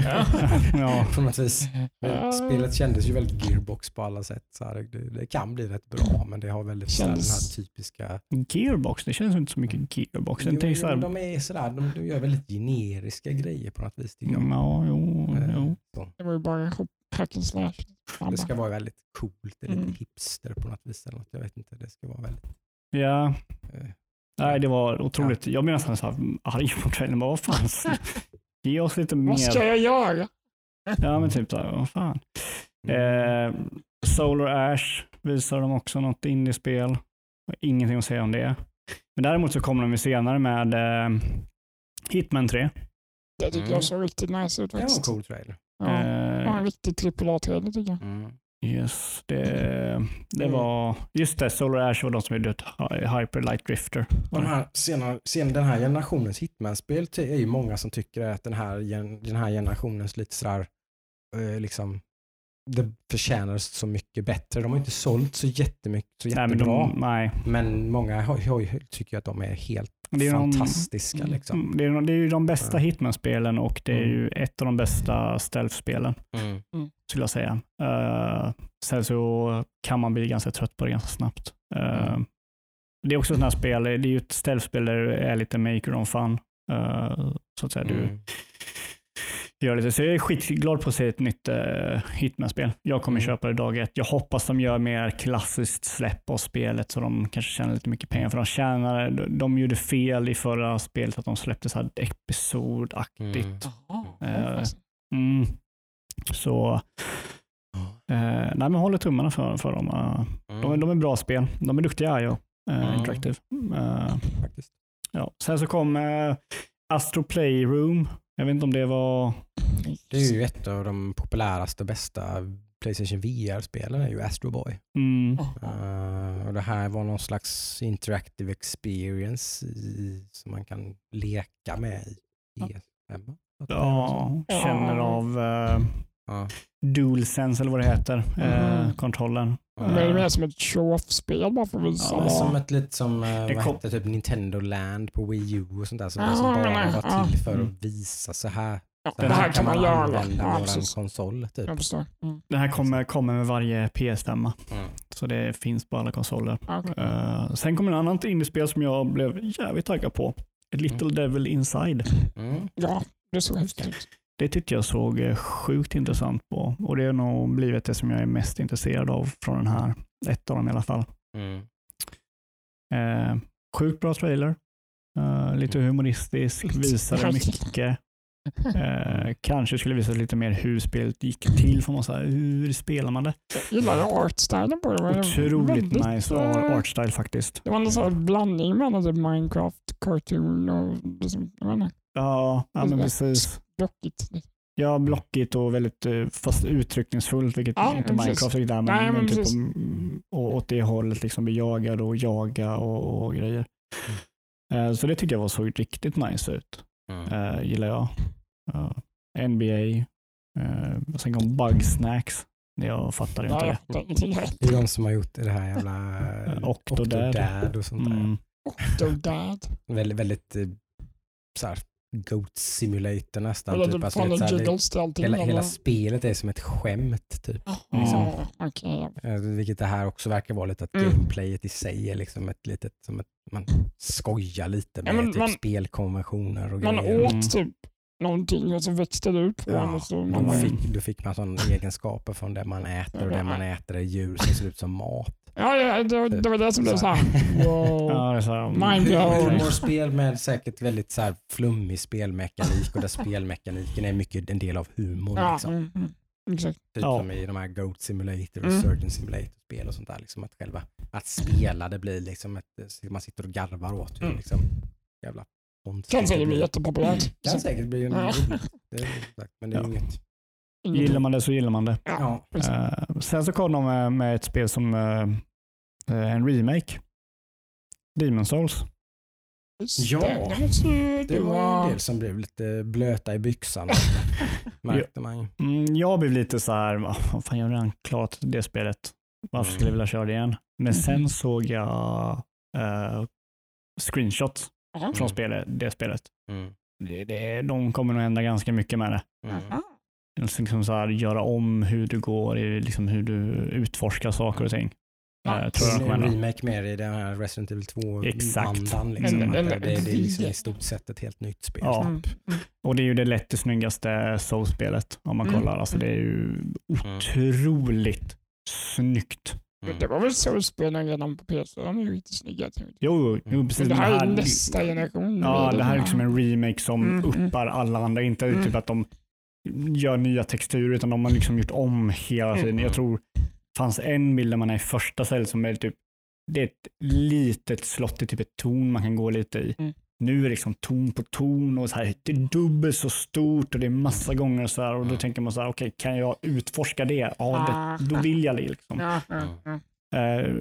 Ja, på något vis. Ja. Spelet kändes ju väldigt gearbox på alla sätt. Så här, det, det kan bli rätt bra men det har väldigt här, den Känns- här typiska... Gearbox, det känns inte så mycket gearbox. Jo, Det är så jo, här, de är sådär, de, de gör väldigt generiska grejer på något vis jag. ja, jo, Eh, jo. Det var ju bara hack and slash. Det ska vara väldigt coolt, det är lite Mm. hipster på något vis. Eller något. Jag vet inte, det ska vara väldigt... Ja, eh, nej det var otroligt. Jag blev nästan så här arg på. Bara, Vad fan, ge oss lite Vad ska mer. jag göra? Ja, men typ så här, vad fan. mm. Eh, Solar Ash visar de också något indiespel. Ingenting att säga om det. Men däremot så kommer de ju senare med eh, Hitman 3. Det tycker Mm. jag såg riktigt nice ut Det var en faktiskt. cool trailer. Ja. Ja, Eh, en riktig AAA-trailer tycker jag. Mm. Yes, det, det Mm. var, just det, Solar Ash var de som gjorde ett Hyper Light Drifter. De här, senare, sen den här generationens Hitman-spel är ju många som tycker att den här, den här generationens lite sådär, eh, liksom, det förtjänar så mycket bättre. De har inte sålt så jättemycket, så Nej, men jättebra. de, nej. men, många har, har, tycker att de är helt Det är de- fantastiska. Liksom. Mm, Det är, det är ju de bästa Ja. Hitman-spelen och det är Mm. ju ett av de bästa stealth-spelen, Mm. skulle jag säga. Uh, sen så kan man bli ganska trött på det ganska snabbt. Eh, Mm. Det är också sådana här spel, det är ju ett stealth-spel där du är lite maker on fun. eh, så att säga. Du Mm. Gör lite. Så jag är skitglad på att se ett nytt uh, Hitman-spel. Jag kommer Mm. köpa det dag ett. Jag hoppas de gör mer klassiskt släpp av spelet så de kanske tjänar lite mycket pengar. För de tjänar, de, de gjorde fel i förra spelet att de släppte så här episodaktigt. Mm. Eh, Mm. Så eh, nej, men håller tummarna för, för dem. Eh, de, är- de är bra spel. De är duktiga IO eh, Mm. Interactive. Faktiskt. ja. Sen så kom eh, Astro Playroom. Jag vet inte om det var... Det är ju ett av de populäraste och bästa Playstation VR-spelen är ju Astro Boy. Mm, Eh, och det här var någon slags interactive experience i, som man kan leka med i PS5. ja, känner av eh, Ja. DualSense eller vad det heter. Eh, Mm. kontrollen. Men det är mer som ett show-off-spel bara för att visa. Ja, som ett lite som eh, Det vad kom- hette typ Nintendo Land på Wii U och sånt där som, Ja, som bara var ja. till för Mm. att visa så här. Ja, Så det här kan man göra. använda Ja, våran precis. konsol. Typ. Jag förstår. Mm. Det här kommer, kommer med varje PS5. Mm. Så det finns på alla konsoler. Ja, okej. Eh, sen kommer en annan indiespel som jag blev jävligt taggad på. A Little Devil Inside. Mm. Ja, det såg häftigt ut. Det tyckte jag såg eh, sjukt intressant på och det har nog blivit det som jag är mest intresserad av från den här. Ett av dem i alla fall. Mm. Eh, sjukt bra trailer. Eh, lite humoristisk, visade mycket. Eh, kanske skulle visa lite mer hur spelet gick till. Får man säga. Hur spelar man det? Jag gillade artstylen på det. det. var Otroligt väldigt, nice ar- artstyle faktiskt. Det var en sån blandning mellan typ Minecraft, cartoon och liksom, jag vet inte, Ja, ja men precis. Blockigt. Ja, blockigt och väldigt eh, fast uttryckningsfullt, vilket Ja, inte precis. Minecraft riktigt är, men, Nej, men typ om, och åt det hållet, liksom bli jagad och jaga och, och grejer. Eh, så det tyckte jag var så riktigt nice ut. Mm. Uh, gillar jag. Eh, NBA. Uh, sen kom Bugsnacks. Jag fattar inte Ja, det. Det är de som har gjort det här jävla Octodad. Octodad och sånt där. Mm. Octodad. Väldigt, väldigt så här, Goat Simulator nästan. Eller Typ. typ Alltså, lite så en här, det, hela, hela spelet är som ett skämt. Typ. Jaha, okej. Eh, Vilket det här också verkar vara lite att Mm. gameplayet i sig är liksom ett litet, som ett, man skojar lite med Ja, typ man- spelkonventioner och Man grejer. åt Mm. typ någonting och så växte det ut på en. Ja, Och så man fick, då fick man sådana egenskaper från det man äter och det man äter är djur som ser ut som mat. Ja, ja det, det var det som blev så här. Wow. Ja, det är så här, Mind blown. Humorspel med säkert väldigt så här flummig spelmekanik och där spelmekaniken är mycket en del av humorn. Ja, Liksom. mm, mm, exakt. Typ Ja. som i de här Goat Simulator och Mm. Surgeon Simulator-spel och sånt där. Liksom att själva, att spela det blir liksom ett, man sitter och garvar åt hur Mm. liksom jävla Kan säkert bli blir. jättepopulärt. Kan säkert bli en Ja. roligt. Det men det är Ja. inget. Ingenting. Gillar man det så gillar man det. Ja. Eh, sen så kom de med, med ett spel som eh, en remake. Demon Souls. Ja, det, det var en del som blev lite blöta i byxan. Märkte man ju. Mm, jag blev lite så här, "Va, vad fan jag har redan klarat det spelet. Varför skulle jag vilja köra det igen? Men sen såg jag eh, screenshots från spelet, det spelet. Mm. Det, det, de kommer nog ändra ganska mycket med det. Mm. Liksom så här, göra om hur du går, i- liksom hur du utforskar saker och ting. Ja, Eh, tror jag Det är kommer en remake mer i den här Resident Evil 2-andan. Exakt. Liksom. Men- det, det, det är liksom vi- i stort sett ett helt nytt spel. Ja. Mm. Och det är ju det lätt det snyggaste Soul-spelet om man Mm. kollar. Alltså det är ju Mm. otroligt snyggt. Mm. Det var väl så spelen redan på PC? De är ju inte snygga. Jo, jo Mm. precis. jag. Det men här är nästa generation. Ja, det här är liksom en remake som Mm, mm. uppar alla andra. Inte Mm. typ att de gör nya texturer utan de har liksom gjort om hela tiden. Mm. Jag tror det fanns en bild där man är i första stället som är typ det är ett litet slott i typ ett torn man kan gå lite i. Mm. Nu är det liksom ton på ton och så här, det är dubbelt så stort och det är massa gånger så här och då Mm. tänker man så här, okej kan jag utforska det? Ja, Ah. det, då vill jag det liksom. Ja. Eh,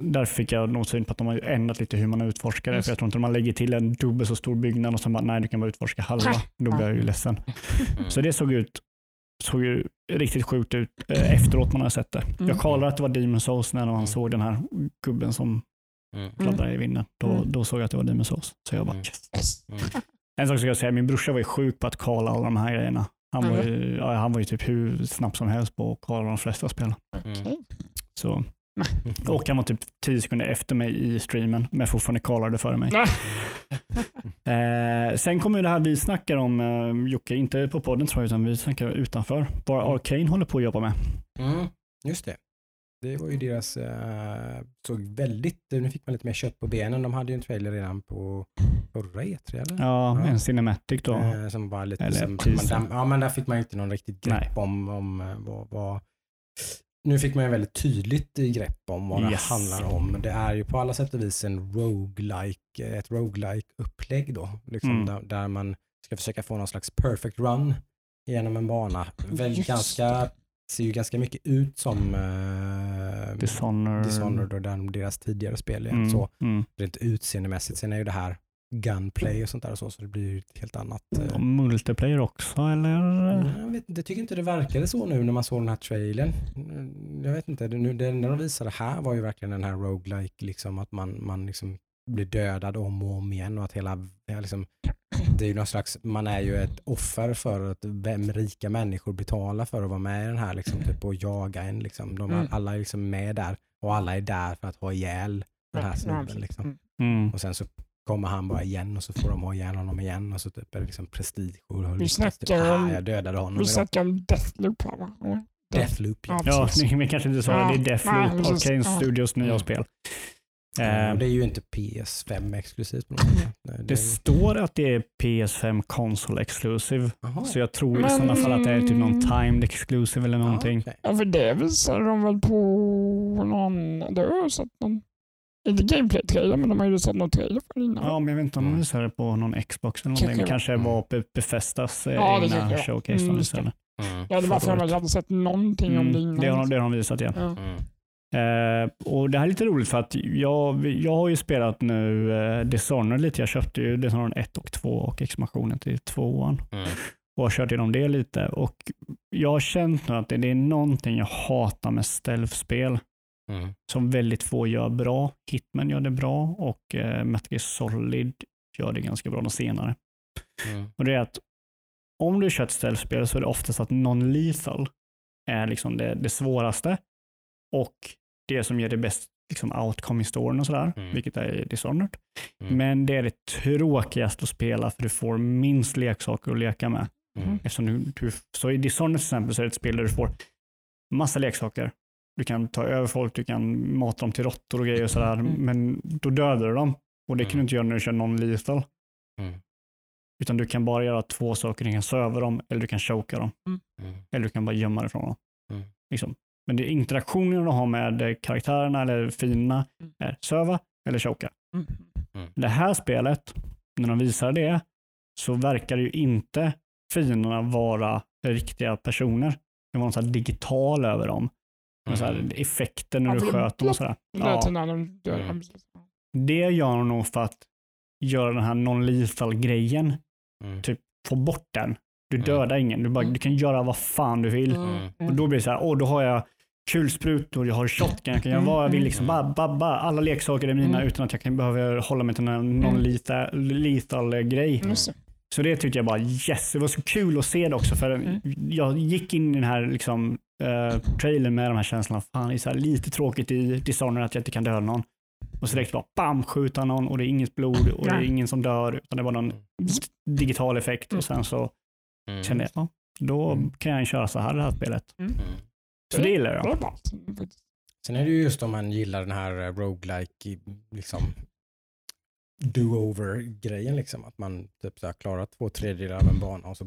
därför fick jag nog syn på att de har ändrat lite hur man utforskar det. Just. För jag tror inte man lägger till en dubbelt så stor byggnad och sen bara, nej du kan bara utforska halva. Då blir jag ju ledsen. Mm. Så det såg ut såg ju riktigt sjukt ut eh, efteråt man hade sett det. Mm. Jag kollade att det var Demon Souls när man såg den här gubben som Mm. fladdrade i vinden. Då, Mm. då såg jag att det var Demon Souls. Så jag bara, Mm. yes. Yes. Mm. En sak ska jag säga, min brorsa var ju sjuk på att kolla alla de här grejerna. Han var ju, ja, han var ju typ hur snabb som helst på att kolla de flesta spelen. Mm. Så, och han var typ 10 sekunder efter mig i streamen, men fortfarande kollade före mig. Eh, sen kommer det här vi snackar om, eh, Jocke, inte på podden tror jag, utan vi snackar utanför. Bara Arcane håller på att jobba med. Mm. Just det. Det var ju deras, uh, såg väldigt, nu fick man lite mer kött på benen. De hade ju en trailer redan på förra E3 eller? Ja, Ja. en cinematic då. Eh, som var lite Eller som, man, ja men där fick man ju inte någon riktigt grepp Nej. om, om eh, vad, vad nu fick man ju väldigt tydligt grepp om vad Yes. det handlar om. Det är ju på alla sätt och vis en roguelike, ett roguelike upplägg då. Liksom Mm. där, där man ska försöka få någon slags perfect run genom en bana. Väl Just ganska, ser ju ganska mycket ut som uh, Dishonor. Dishonored och den, deras tidigare spel igen. Mm, Så mm. rent utseendemässigt. Sen är ju det här gunplay och sånt där och så, så det blir ju ett helt annat. eh, Och multiplayer också eller? Jag, vet, inte, jag tycker inte det verkade så nu när man såg den här trailern. Mm, Jag vet inte, det, nu, det enda de visade här var ju verkligen den här roguelike, liksom att man, man liksom blir dödad om och om igen och att hela, liksom, det är ju någon slags, man är ju ett offer för att vem rika människor betalar för att vara med i den här liksom, typ, och jaga en. Liksom. De, Mm. Alla är liksom med där och alla är där för att ha ihjäl den här snubben. Liksom. Mm. Mm. Och sen så kommer han bara igen och så får de ha ihjäl honom igen och så typ är det liksom prestige. Och Vi typ, snackar om- ah, jag dödade honom Vi snackar om Deathloop här va? Ja. Deathloop. Ja. Ja, Ja, ni kanske inte sa det. Det är Ja, Deathloop, precis. Arcane Ja. Studios nya Mm. spel. Ja, och det är ju inte PS5 exklusivt på något sätt. Nej, det står att det är PS5 Console Exclusive, Jaha. så jag tror i Men- sådana fall att det är typ någon timed exclusive eller någonting. Ja, okej. Ja, för det visar de väl på någon... Det har jag sett någon... Inte gameplay-trailer, men de har ju sett någon trailer för innan. Ja, men jag vet inte om de Mm. visade det på någon Xbox eller någonting. Kanske. Det kanske Mm. var Be- Befestas eh, Ja, egna showcase Mm, det. Mm. Ja, det var för att jag hade sett någonting om det Mm, innan. det, har, de- det har de visat ja. Ja. Mm. Eh, och Det här är lite roligt för att jag, jag har ju spelat nu eh, Dishonored lite. Jag köpte ju Dishonored 1 och 2 och expansionen till 2 Mm. och har kört igenom det lite. Och Jag har känt nu att det, det är någonting jag hatar med stealth-spel Mm. som väldigt få gör bra. Hitman gör det bra och eh, Metal Solid gör det ganska bra de senare. Mm. Och det är att om du kör ett stealth-spel så är det oftast att non-lethal är liksom det, det svåraste och det som ger det bäst liksom, outcome i storyn och sådär, Mm. vilket är Dishonored. Mm. Men det är det tråkigaste att spela för du får minst leksaker att leka med. Mm. Eftersom du, du, så i Dishonored till exempel så är det ett spel där du får massa leksaker. Du kan ta över folk, du kan mata dem till råttor och grejer och sådär, Mm. men då dödar du dem. Och det kan Mm. du inte göra när du kör non-lethal. Mm. Utan du kan bara göra två saker. Du kan söva dem eller du kan choka dem. Mm. Eller du kan bara gömma dig från dem. Mm. Liksom. Men det är interaktionen du har med karaktärerna eller fienderna Mm. är söva eller choka. Mm. Det här spelet, när de visar det, så verkar ju inte fienderna vara riktiga personer. Det var något så här digital över dem. Så här Mm. effekter när du sköt dem och sådär. Ja. Mm. det gör de nog för att göra den här non-lethal grejen, Mm. få bort den. Du Mm. dödar ingen, du, bara, Mm. du kan göra vad fan du vill. Mm. Och då blir det så här, åh då har jag kulsprutor, jag har shotgun, jag kan göra vad jag vill. Liksom. Bara, bara, bara, alla leksaker är mina Mm. utan att jag kan behöva hålla mig till en non-lethal lethal grej. Just det. Så det tyckte jag bara yes, det var så kul att se det också. För Mm. Jag gick in i den här liksom, uh, trailern med de här känslorna, fan det är så här lite tråkigt i Dishonored att jag inte kan döda någon. Och så direkt bara bam, skjuta någon och det är inget blod och det är ingen som dör utan det var någon digital effekt och sen så Mm. kände jag, ja, då Mm. kan jag köra så här det här spelet. Mm. Så det gillar jag. Det. Sen är det ju just om man gillar den här eh, roguelike liksom do-over grejen liksom. Att man typ så här klarar två tredjedelar av en bana och så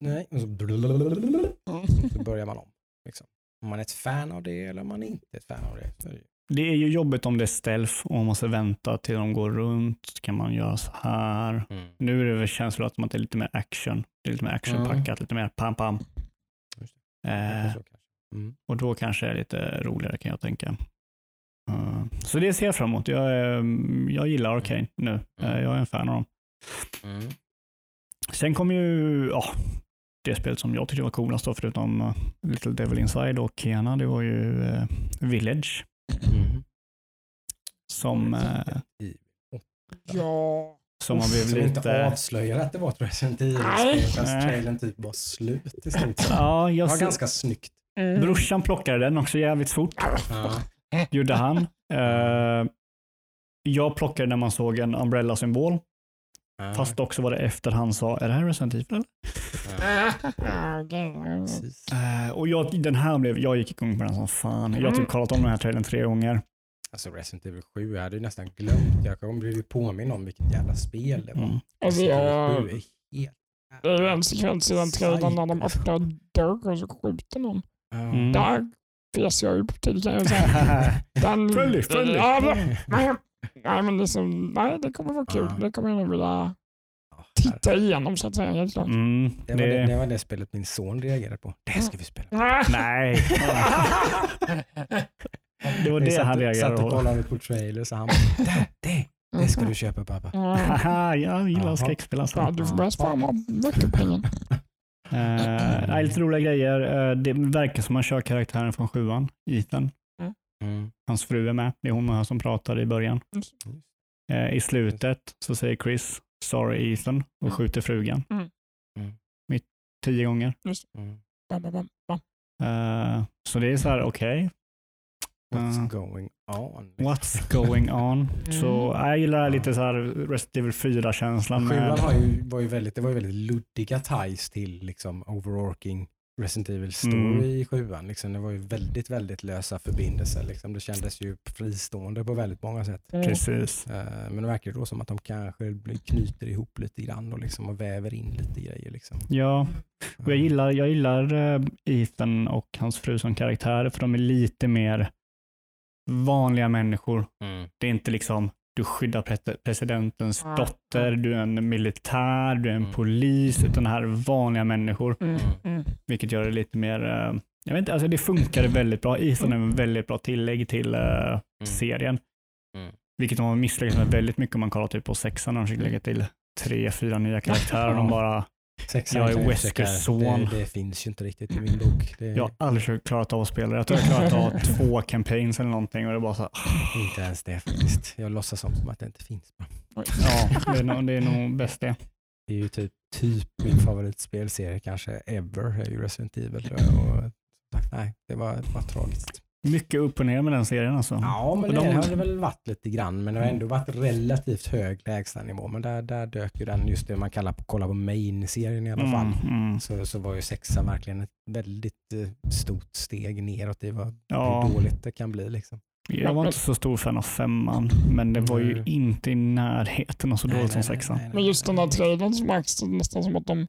nej, och så, så börjar man om. Liksom. Om man är ett fan av det eller om man inte är ett fan av det. Så är det ju- Det är ju jobbigt om det är stealth och man måste vänta till de går runt. Så kan man göra så här. Mm. Nu är det väl känslan att det är lite mer action. Det är lite mer actionpackat, lite mer pam pam. Just Eh. Mm. och då kanske det är lite roligare kan jag tänka. Eh, så det ser jag fram emot. Jag, är, jag gillar Arcane nu. Eh, jag är en fan av dem. Mm. Sen kom ju ja, det spelet som jag tyckte var coolast då, förutom eh, Little Devil Inside och Kena, det var ju eh, Village. Mm. Som, eh, I- Ja. som har blivit Som inte lite... avslöjar att det var ett Resident. Evil-spel fast trailern typ var slut i stort. Ja, Det jag var ser, ganska snyggt. Mm. brorsan plockade den också jävligt fort. Ja. gjorde han. Eh, jag plockade när man såg en umbrella-symbol, Ja. fast också var det efter han sa, är det här Resident Evil? eller?" Ja. Ja, det- Precis. Eh, och jag, den här blev, jag gick igång på den som fan. Jag har typ kollat om den här trailern tre gånger. Alltså Resident Evil 7, jag hade ju nästan glömt. Jag kom blev ju påminn om vilket jävla spel det var. Mm. Alltså, Resident Evil jag, 7 är helt... det är ju en sekvens i den trailern när de öppnar dörr och så skjuter någon. Mm. Där fes jag upp till kan jag säga. Den, Friendly, friendly. Ja, men, nej, men liksom, nej, det kommer vara kul. Ja. Det kommer jag nog vilja Ja, titta igenom så att säga. Helt klart. Mm, Det var det, det, det var det spelet min son reagerade på. Det här ska vi spela. nej, det var det satt- han Satt reagerade och på. kollade på trailers och han bara, det, det, det ska du köpa pappa. Haha, jag gillar Jaha. skräckspel alltså. ja, du får börja spara av veckopengen. Uh, lite roliga grejer. Eh, det verkar som man kör karaktären från sjuan, Ethan. Mm. Hans fru är med. Det är hon som pratar i början. Eh, I slutet så säger Chris “Sorry Ethan” och Mm. skjuter frugan. Mm. Mm. Mitt tio gånger. Mm. Bam, bam, bam. Eh, så det är så här, okej. What's Ja. going on? What's going on? Så Mm. jag gillar lite så här Resident Evil 4-känslan. Sjuan med- var ju väldigt, det var ju väldigt luddiga ties till liksom overarching Resident Evil story Mm. i sjuan. Liksom, det var ju väldigt, väldigt lösa förbindelser. Liksom. Det kändes ju fristående på väldigt många sätt. Mm. Precis. Eh, Men det verkar då som att de kanske blir- knyter ihop lite grann och, liksom, och väver in lite grejer. Liksom. Ja, och jag gillar, jag gillar eh, Ethan och hans fru som karaktärer för de är lite mer vanliga människor. Mm. Det är inte liksom du skyddar pre- presidentens Ja. dotter, du är en militär, du är en Mm. polis, utan det här är vanliga människor. Mm. Mm. Mm. Vilket gör det lite mer, eh, jag vet inte, alltså det funkade väldigt bra. Ethan är en väldigt bra tillägg till eh, serien. Mm. Vilket de har misslyckats med väldigt mycket om man kollar typ på sexan när de försöker lägga till tre, fyra nya karaktärer. och De bara, Sexan Jag är Weskers son. Det, det finns ju inte riktigt i min bok. Det jag har aldrig klarat av att spela. Jag tror jag har klarat av två campaigns eller någonting och det är bara så här, inte ens det faktiskt. Jag låtsas som att det inte finns. ja, det är nog, det är nog bäst det. Det är ju typ, typ min favoritspelserie kanske ever, är ju Resident Evil. tror jag. Och, nej, det var, det var tragiskt. Mycket upp och ner med den serien alltså. Ja, men Och det de- har det väl varit lite grann, men det har ändå varit relativt hög lägstanivå. Men där, där dök ju den, just det man kallar på, kolla på main-serien i alla fall. Mm, mm. Så, så var ju sexan verkligen ett väldigt eh, stort steg neråt i vad, Ja. hur dåligt det kan bli. Liksom. Jag var inte så stor fan av femman, men det var ju Nej. inte i närheten av så Nej, dåligt som nej, nej, sexan. nej, nej, Men just den där trailern så märks det nästan som att de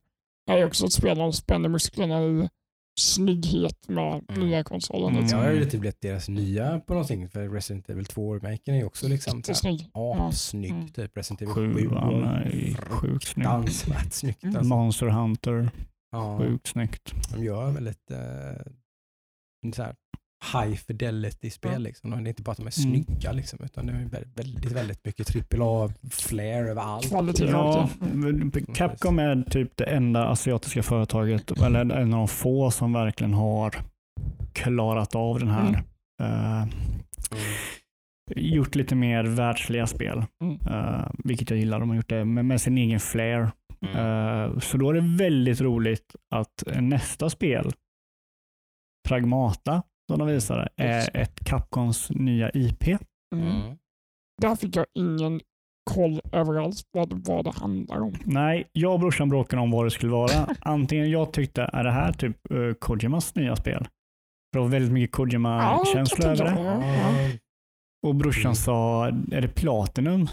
är också ett spel de spänner musklerna i snygghet med Mm. nya konsolen. Mm. Liksom. Ja, det har ju typ blivit deras nya på någonting, för Resident Evil 2-remaken är ju också liksom så här Jättesnygg. apsnygg. Mm. Typ Resident Evil 7 Sjuan är sjukt snygg. snyggt. Mm. Alltså. Monster Hunter, Ja, sjukt snyggt. de gör väldigt eh, så här, high fidelity-spel. Ja. Liksom. Det är inte bara att de är Mm. snygga, liksom, utan det är väldigt, väldigt, mycket AAA-flair överallt. Kvalitet. Ja, Mm. Capcom är typ det enda asiatiska företaget, eller en av de få som verkligen har klarat av den här. Mm. gjort lite mer världsliga spel, Mm. eh, vilket jag gillar. De har gjort det med, med sin egen flair. Mm. Eh, så då är det väldigt roligt att nästa spel, Pragmata, som de visade, är ett Capcoms nya IP. Mm. Mm. Där fick jag ingen koll överalls vad, vad det handlar om. Nej, jag och brorsan bråkade om vad det skulle vara. Antingen jag tyckte, är det här typ uh, Kojimas nya spel? För det var väldigt mycket Ja, Kojima-känsla kan över det. Ja. Och brorsan Mm. sa, är det Platinum?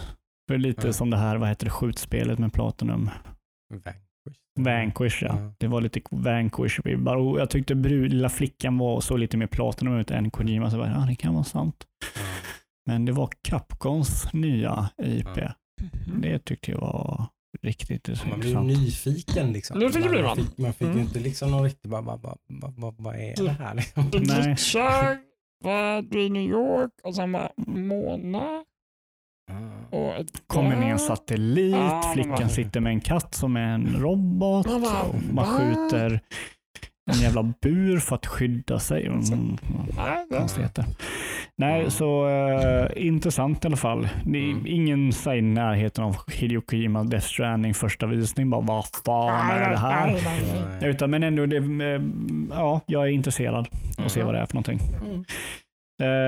För lite Ja. som det här, vad heter det, skjutspelet med Platinum? Vanquish. Vanquish, ja. Ja. Det var lite Vanquish-vibbar. Och jag tyckte brud, lilla flickan var så lite mer Platinum ut än Kojima. Så jag bara, ja, det kan vara sant. Ja. Men det var Capcoms nya IP. Mhm. Det tyckte jag var riktigt Man blir ju intressant. nyfiken. Liksom. Nyfiken blir man. man. fick, man fick Mm. ju inte liksom någon riktig, vad är det här? Liksom. Nej. vad, i New York och sen bara Mona och kommer med en satellit, men flickan sitter med en katt som är en robot och man skjuter en jävla bur för att skydda sig. Mm, konstigheter. Nej, så eh, intressant i alla fall. Det är Mm. ingen så i närheten av Hideo Kojima Death Stranding första visning. Bara, vad fan är det här? Utan, men ändå, det, eh, ja, jag är intresserad och se Mm. vad det är för någonting. Mm.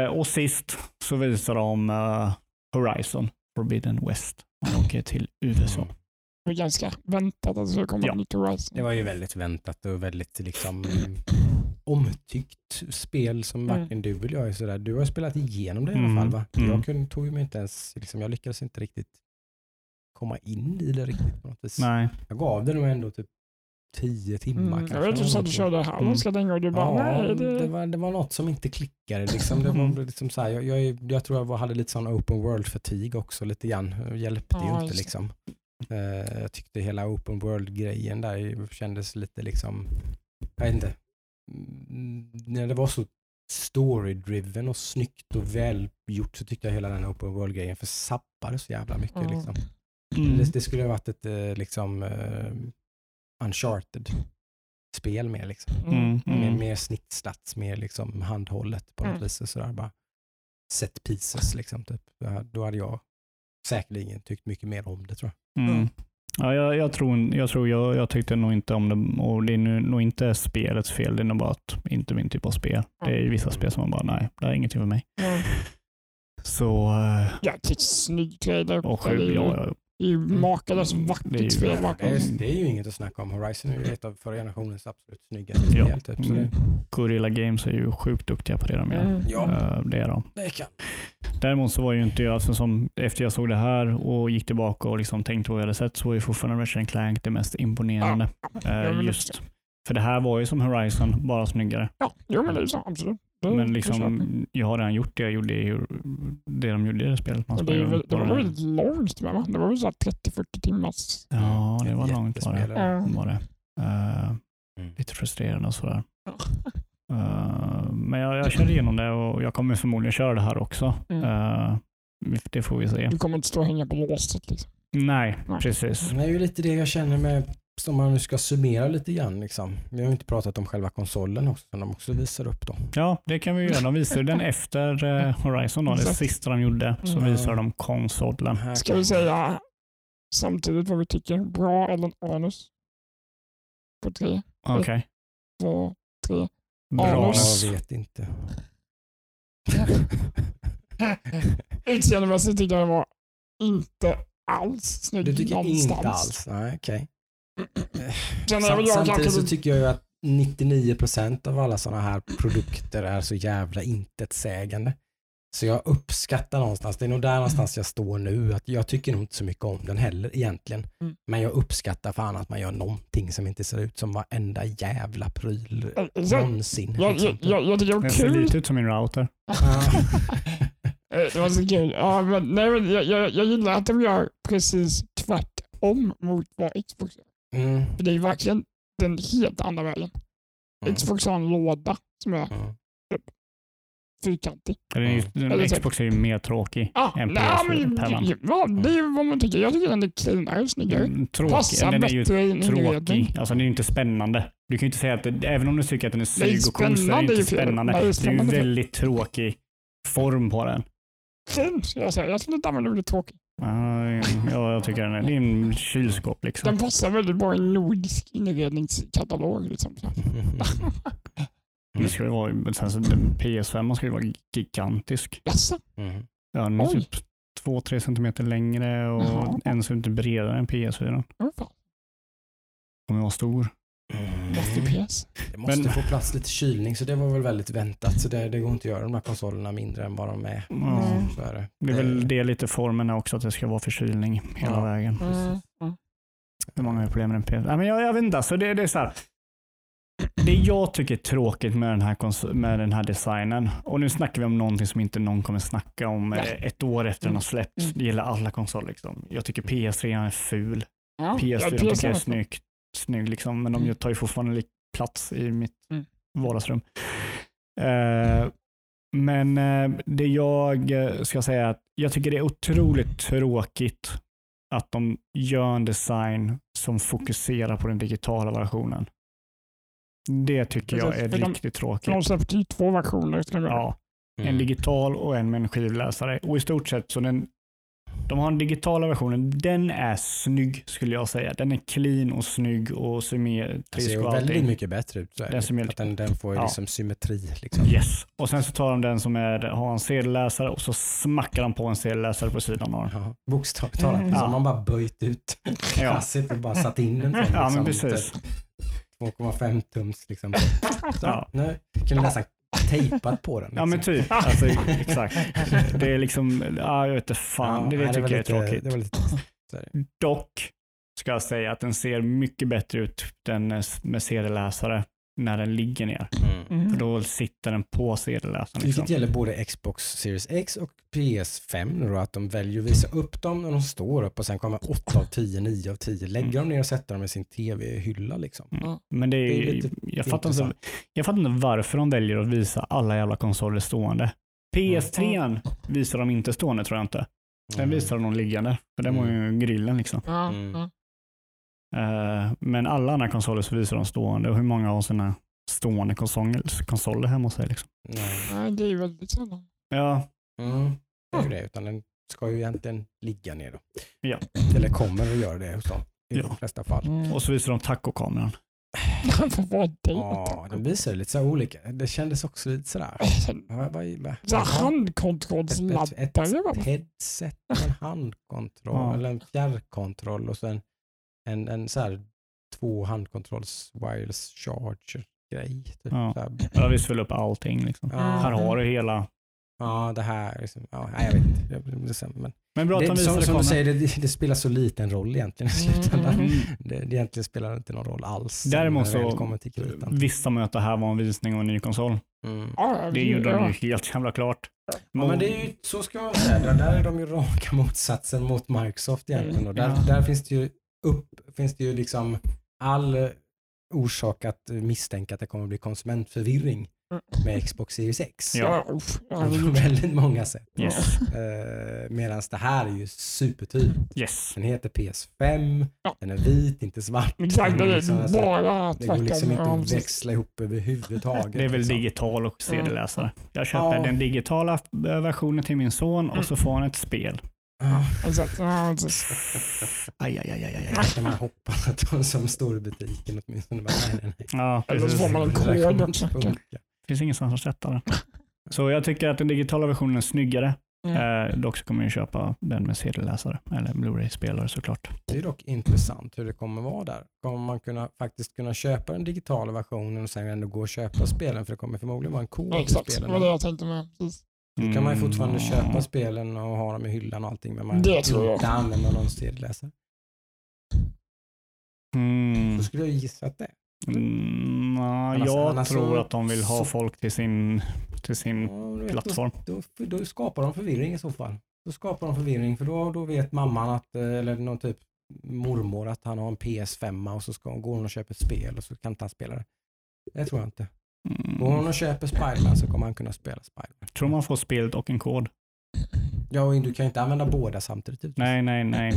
Eh, och sist så visar de eh, Horizon Forbidden West. Man åker till USA. Mm. Det var ganska väntat att det skulle komma Ja. nytt Horizon. Det var ju väldigt väntat och väldigt liksom omtyckt spel som Mm. varken du eller jag är sådär. Du har spelat igenom det i alla Mm. fall va? Mm. Jag kunde, tog ju mig inte ens, liksom, jag lyckades inte riktigt komma in i det riktigt på något vis. Nej, Jag gav det nog ändå typ tio timmar Mm. kanske. Jag vet du sa att du körde här Mm. länge och du bara Ja, nej. det... Det... var, det var något som inte klickade. Liksom. Det var Mm. liksom så här, jag, jag, jag tror jag var- hade lite sån open world-fatig också lite grann. Hjälpte Ja, ju inte liksom. Eh, jag tyckte hela open world-grejen där kändes lite liksom, jag vet inte. Mm, När det var så story-driven och snyggt och välgjort så tyckte jag hela den open world-grejen försappade så jävla mycket. Ja. Liksom. mm. Det, det skulle ha varit ett eh, liksom eh, uncharted spel mer liksom. Mm, Mer, mm. mer snittstats, mer liksom handhållet på något Mm. vis. Och sådär, bara set pieces liksom. Typ. Då hade- jag säkerligen tyckt mycket mer om det tror jag. Mm. Ja, jag, jag tror, jag, tror jag, jag tyckte nog inte om det och det är nu, nog inte spelets fel. Det är nog bara att inte min typ av spel. Det är ju vissa spel som man bara, nej, det är ingenting för mig. Mm. Så, eh, Jäkligt snygg trailer. och Det är sju, ju- ja, ja, Det är ju makalöst Det är ju- vackert spel. Det är, bakom. det är ju inget att snacka om. Horizon är ju ett av förra generationens absolut snyggaste Ja. spel. Typ, Mm. Gorilla Games är ju sjukt duktiga på det de gör. Mm. ja, Eh, Det är de. det kan. Däremot så var ju inte jag, alltså som, efter jag såg det här och gick tillbaka och liksom tänkte på vad jag hade sett så var ju fortfarande Ratchet Clank det mest imponerande. Eh, Ja, men just, för det här var ju som Horizon, bara snyggare. Ja, jo, men det är så. Absolut. Det, Men liksom, jag har redan gjort det jag gjorde i, det de gjorde i det spelet. Man det, väl- det var den. väldigt långt med va? Det var väl så här 30-40 timmars. Ja, det var långt var det. jättespel. Ja. var det. Eh, Mm. lite frustrerande och sådär. Eh, men jag, jag körde igenom det och jag kommer förmodligen köra det här också. Mm. Eh, det får vi se. Du kommer inte stå och hänga på låset. Liksom. Nej, Nej. precis. Det är ju lite det jag känner med, som man nu ska summera lite grann. Liksom. Vi har ju inte pratat om själva konsolen också, som de också visar upp då. Ja, det kan vi göra. De visade den efter eh, Horizon, då, det Exakt. sista de gjorde. Så Mm. visade de konsolen. Ska vi säga samtidigt vad vi tycker? Bra eller anus? På tre, Okej, två, tre. bra. Anus. Jag vet inte. Utseendemässigt tycker jag den var inte alls snygg Du tycker någonstans. inte alls? Nej, okej. Sen är Sam- väl jag Samtidigt kanske så tycker jag ju att 99% av alla sådana här produkter är så jävla intetsägande. Så jag uppskattar någonstans, det är nog där någonstans jag står nu, att jag tycker nog inte så mycket om den heller egentligen. Mm. Men jag uppskattar fan att man gör någonting som inte ser ut som varenda jävla pryl Eh, så- någonsin. jag, jag, jag, jag tycker det var Den ser kul. lite ut som min router. Eh, Det var så kul. Ja, men, nej, men jag, jag, jag gillar att de gör precis tvärtom mot vad Xbox gör. Mm. För det är ju verkligen den helt andra vägen. Mm. Xbox har en låda som är Mm. fyrkantig. Den är ju, Eller Xbox är ju mer tråkig Ja, än nej, men, PS5. ja, det är vad man tycker. Jag tycker den är cleanare och snyggare. Mm, Tråkig. Passar Den är ju en tråkig. Alltså den är ju inte spännande. Du kan ju inte säga att, det, även om du tycker att den är snygg och cool så är spännande den inte spännande. Det är ju spännande är fel. väldigt tråkig form på den. Fin, ska jag säga. Jag skulle inte använda ordet tråkig. Ja, ja, jag tycker den är, det är en kylskåp liksom. Den passar väldigt bra i en nordisk inredningskatalog. Liksom. Det ju vara, men sen så den PS5 ska ju vara gigantisk. Jaså? Mm. Ja, den är Oj. typ 2-3 centimeter längre och Jaha. en centimeter bredare än PS4. Åh, fan. Kommer vara stor. Mm. FPS. Det måste Men- få plats lite kylning så det var väl väldigt väntat. Så det, det går inte att göra de här konsolerna mindre än vad de är. Mm. Så är det. Det är väl det lite formen är också, att det ska vara förkylning hela Ja. vägen. Mm. Mm. Hur många är problem med en PS? Ja, men jag, jag vet inte, alltså det, det är så här. Det jag tycker är tråkigt med den, här med den här designen, och nu snackar vi om någonting som inte någon kommer snacka om Ja. eh, ett år efter den har släppts. Mm. Det gäller alla konsoler. Liksom. Jag tycker PS3 är ful. Ja, PS4 ja, tycker jag är PS4. snygg, snygg liksom, men de Mm. tar ju fortfarande plats i mitt Mm. vardagsrum. Eh, men eh, det jag eh, ska säga är att jag tycker det är otroligt tråkigt att de gör en design som fokuserar på den digitala versionen. Det tycker jag Precis, är för de- riktigt För tråkigt. de släppte ju två versioner. Ja, en Mm. digital och en med en skivläsare. Och i stort sett så den, de har den digitala versionen, den är snygg skulle jag säga. Den är clean och snygg och symmetrisk ser ju och väldigt mycket bättre ut. Den att den, den får Ja. liksom symmetri. Liksom. Yes. Och sen så tar de den som är, har en sedelläsare och så smackar de på en sedelläsare på sidan av den. Ja, bokstavligt talat. Mm. Ja. man bara böjt ut kasset och bara satt in den. sån, Ja, men liksom, precis. typ 2,5 tums. Liksom. Så, Ja. Nu kan du nästan tejpat på den. Ja men liksom. typ, alltså, exakt. Det är liksom, ja, jag vet inte fan, det, det nej, tycker jag är lite- tråkigt. Det var lite, det. Dock ska jag säga att den ser mycket bättre ut den med sedelläsare när den ligger ner. Mm. För då sitter den på sedelläsaren. Liksom. Vilket gäller både Xbox Series X och PS5 nu då, att de väljer att visa upp dem när de står upp och sen kommer 8 av 10, 9 av 10 lägga dem ner och sätta dem i sin tv-hylla liksom. Mm. Men det är, Det är lite jag, fattar inte, jag fattar inte varför de väljer att visa alla jävla konsoler stående. PS3 visar de inte stående tror jag inte. Den Mm. visar de liggande. För den var ju grillen liksom. Eh, men alla andra konsoler så visar de stående. Och hur många har sina stående konsoler, konsoler hemma hos sig? Liksom? Nej. Det är ju väldigt sällan. Ja, Mm. Det är ju det, utan den ska ju egentligen ligga ner då. Ja. Eller kommer att göra det hos dem. i Ja. de flesta fall. Mm. Och så visar de tacokameran. Vad? Ja, de visar lite så här olika. Det kändes också lite sådär. Vad- vad- vad- Så här Ett, ett, handkontrollsladdar ett, ett headset en handkontroll eller en fjärrkontroll och så en, en, så här två handkontrolls wireless charger grej. Typ. Ja. Så här. Jag visar väl upp allting. Liksom. Ja. Här har du hela. Ja, det här. Liksom, ja, nej, jag vet inte. Jag- det är så- Men Men bra att det, de som, visade som du säger, det, det spelar så liten roll egentligen i Mm, slutändan. mm, Mm. Det, det egentligen spelar inte någon roll alls. Däremot det så- till kritan. Vissa möter här var en visning av en ny konsol. Mm. Ja, Det gjorde ja. de ju helt jävla klart. Ja, men det är ju, så ska man säga. Där, där är de ju raka motsatsen mot Microsoft egentligen. Och där, Ja. där finns det ju upp, finns det ju liksom all orsak att misstänka att det kommer att bli konsumentförvirring med Xbox Series X. Ja. På väldigt många sätt. Yes. Eh, Medan det här är ju supertydligt. yes. Den heter PS5, Ja. den är vit, inte svart. Exakt, det Liksom, är alltså, bara det går liksom inte att växla ihop överhuvudtaget. Det är väl liksom. digital och CD-läsare. Jag köper Ja. den digitala versionen till min son och så får han ett spel. Ja. Exakt, ja. Aj, aj, aj, aj, aj. Kan man hoppas att de som står i butiken åtminstone bara, nej, nej, nej. Ja, Eller så får man en Det kod också. finns ingenstans att sätta den. Så jag tycker att den digitala versionen är snyggare. Mm. Eh, dock så kommer jag köpa den med CD-läsare eller Blu-ray-spelare såklart. Det är dock intressant hur det kommer vara där. Kommer man kunna, faktiskt kunna köpa den digitala versionen och sen ändå gå och köpa spelen? För det kommer förmodligen vara en kod till Exakt, det spelen. var det jag tänkte med. Precis. Då kan man ju fortfarande Mm. köpa spelen och ha dem i hyllan och allting men man Det tror jag. inte använder någon CD-läsare. Mm. Då skulle jag gissa att det. Mm, ja, Annars- jag annars tror så- att de vill ha så- folk till sin, till sin Ja, vet, plattform. Då, då, då skapar de förvirring i så fall. Då skapar de förvirring för då, då vet mamman att, eh, eller någon typ mormor att han har en PS5 och så ska, går hon och köper ett spel och så kan inte han spela det. Det tror jag inte. Går hon Mm. och köper Spiderman så kommer han kunna spela Spiderman. Tror man får spelet och en kod? Ja, och du kan ju inte använda båda samtidigt. givetvis. Nej, nej, nej.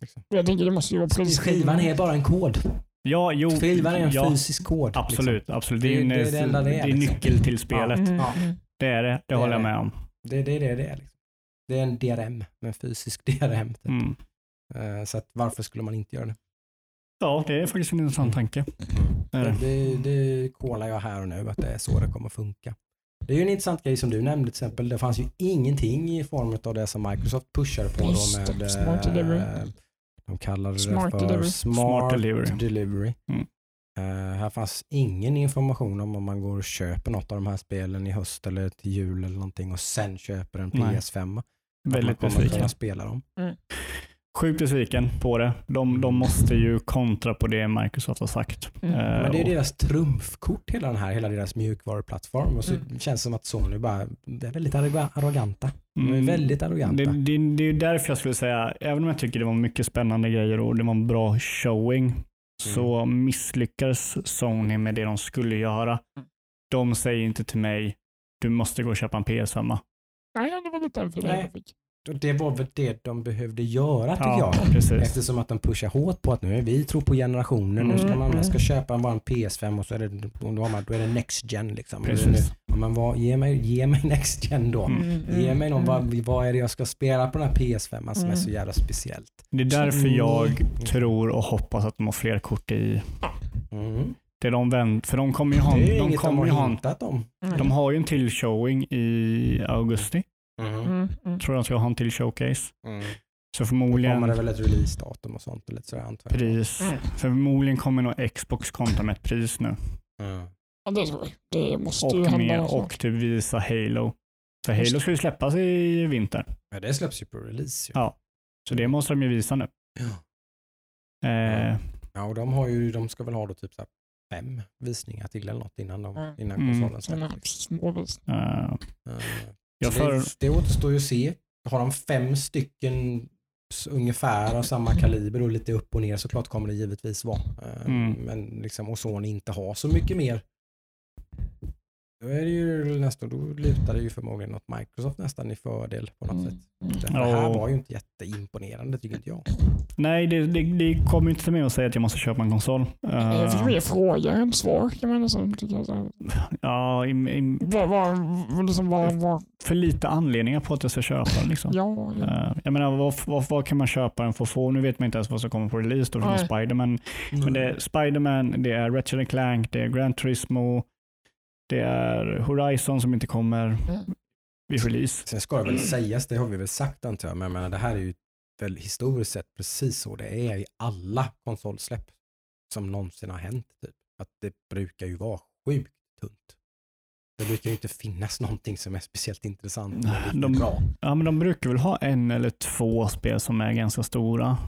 Liksom. Jag tänker det måste ju vara precis. Skivan är bara en kod. Ja, jo. Skivan är en ja, fysisk kod. Absolut, absolut. Det är, Det det är det enda det är, det är liksom. nyckel till spelet. Mm, Ja. mm. Det är det, det, håller jag med om. Liksom. Det är det det, det är. Liksom. Det är en DRM, en fysisk DRM. Typ. Mm. Eh, Så att varför skulle man inte göra det? Ja, det är faktiskt en intressant tanke. Det är det. Det, det kollar jag här och nu att det är så det kommer funka. Det är ju en intressant grej som du nämnde till exempel. Det fanns ju ingenting i form av det som Microsoft pushade på Just då det, med smart delivery. eh, de kallar det Smart för delivery. smart, Smart delivery. delivery. Mm. Eh, här fanns ingen information om om man går och köper något av de här spelen i höst eller till jul eller någonting och sen köper en Nej. PS5. Att Väldigt man kommer besviken. kunna spela dem. Sjukt besviken på det. De, de måste ju kontra på det Microsoft har sagt. Mm. Eh, Men det är och- deras trumfkort hela den här, hela deras mjukvaruplattform. Och så Mm. känns det som att Sony bara, det är väldigt arroga- arroganta. De är Mm. väldigt arroganta. Det, det, det är ju därför jag skulle säga, även om jag tycker det var mycket spännande grejer och det var en bra showing, så Mm. misslyckades Sony med det de skulle göra. De säger inte till mig, du måste gå och köpa en PS5. Nej, det var lite därför jag fick. Och Det var väl det de behövde göra tycker Ja, jag. precis. Eftersom att de pushar hårt på att nu är vi tror på generationen, nu ska Mm, man, man mm. ska köpa bara en PS5 och så är det, då, har man, då är det next gen liksom. Precis. Ja, men vad, ge, mig, ge mig next gen då. Mm. Ge mig någon, mm. vad, vad är det jag ska spela på den här PS5 som är så Mm. jävla speciellt. Det är därför Mm. jag tror och hoppas att de har fler kort i Mm. det de vänt, för de kommer ju ha, Det är de inget de kommer har ju ha, en- hintat om. Mm. de har ju en till showing i augusti. Mm. Mm, mm. Tror att jag har en till showcase. Mm. Så Då förmodligen kommer det väl ett releasedatum och sånt och lite sådär antar jag. pris. Mm. Förmodligen kommer nog Xbox kontra med ett pris nu. Mm. Ja, det. Det måste ju Och, hända. med, något och typ visa Halo. För Halo ska ju släppas i vinter. Ja, det släpps ju på release. Ju. Ja. Så det måste de ju visa nu. Ja. Eh, Ja, och de, har ju, de ska väl ha då typ så här fem visningar till eller något innan, de, innan Mm. konsolen släpps. småvis. Jag för, det, det återstår ju att se. Har de fem stycken ungefär av samma kaliber och lite upp och ner så klart kommer det givetvis vara. Eh, Mm. Men liksom, och Sony inte har så mycket mer Då är det ju nästan, då lutar det ju förmodligen åt Microsoft nästan i fördel på något Mm. sätt. Mm. Det här Ja. var ju inte jätteimponerande tycker inte jag. Nej, det, det, det kommer inte till mig att säga att jag måste köpa en konsol. Jag fick mer frågor än svar kan man tycka. Här. ja, i, i, Vad, vad, vad, liksom, vad, vad, för lite anledningar på att jag ska köpa den. Liksom. ja, ja. Eh, jag menar, vad, vad, vad kan man köpa den för att få? Nu vet man inte ens vad som kommer på release då, från. Spiderman. Men det är Spiderman, det är Ratchet Clank, det är Gran Turismo, det är Horizon som inte kommer Mm. vid release. Sen ska det väl sägas, det har vi väl sagt antar jag, men jag menar, det här är ju väl historiskt sett precis så det är i alla konsolsläpp som någonsin har hänt. Typ. Att det brukar ju vara sjukt tunt. Det brukar ju inte finnas någonting som är speciellt intressant de- bra. Ja, men de brukar väl ha en eller två spel som är ganska stora.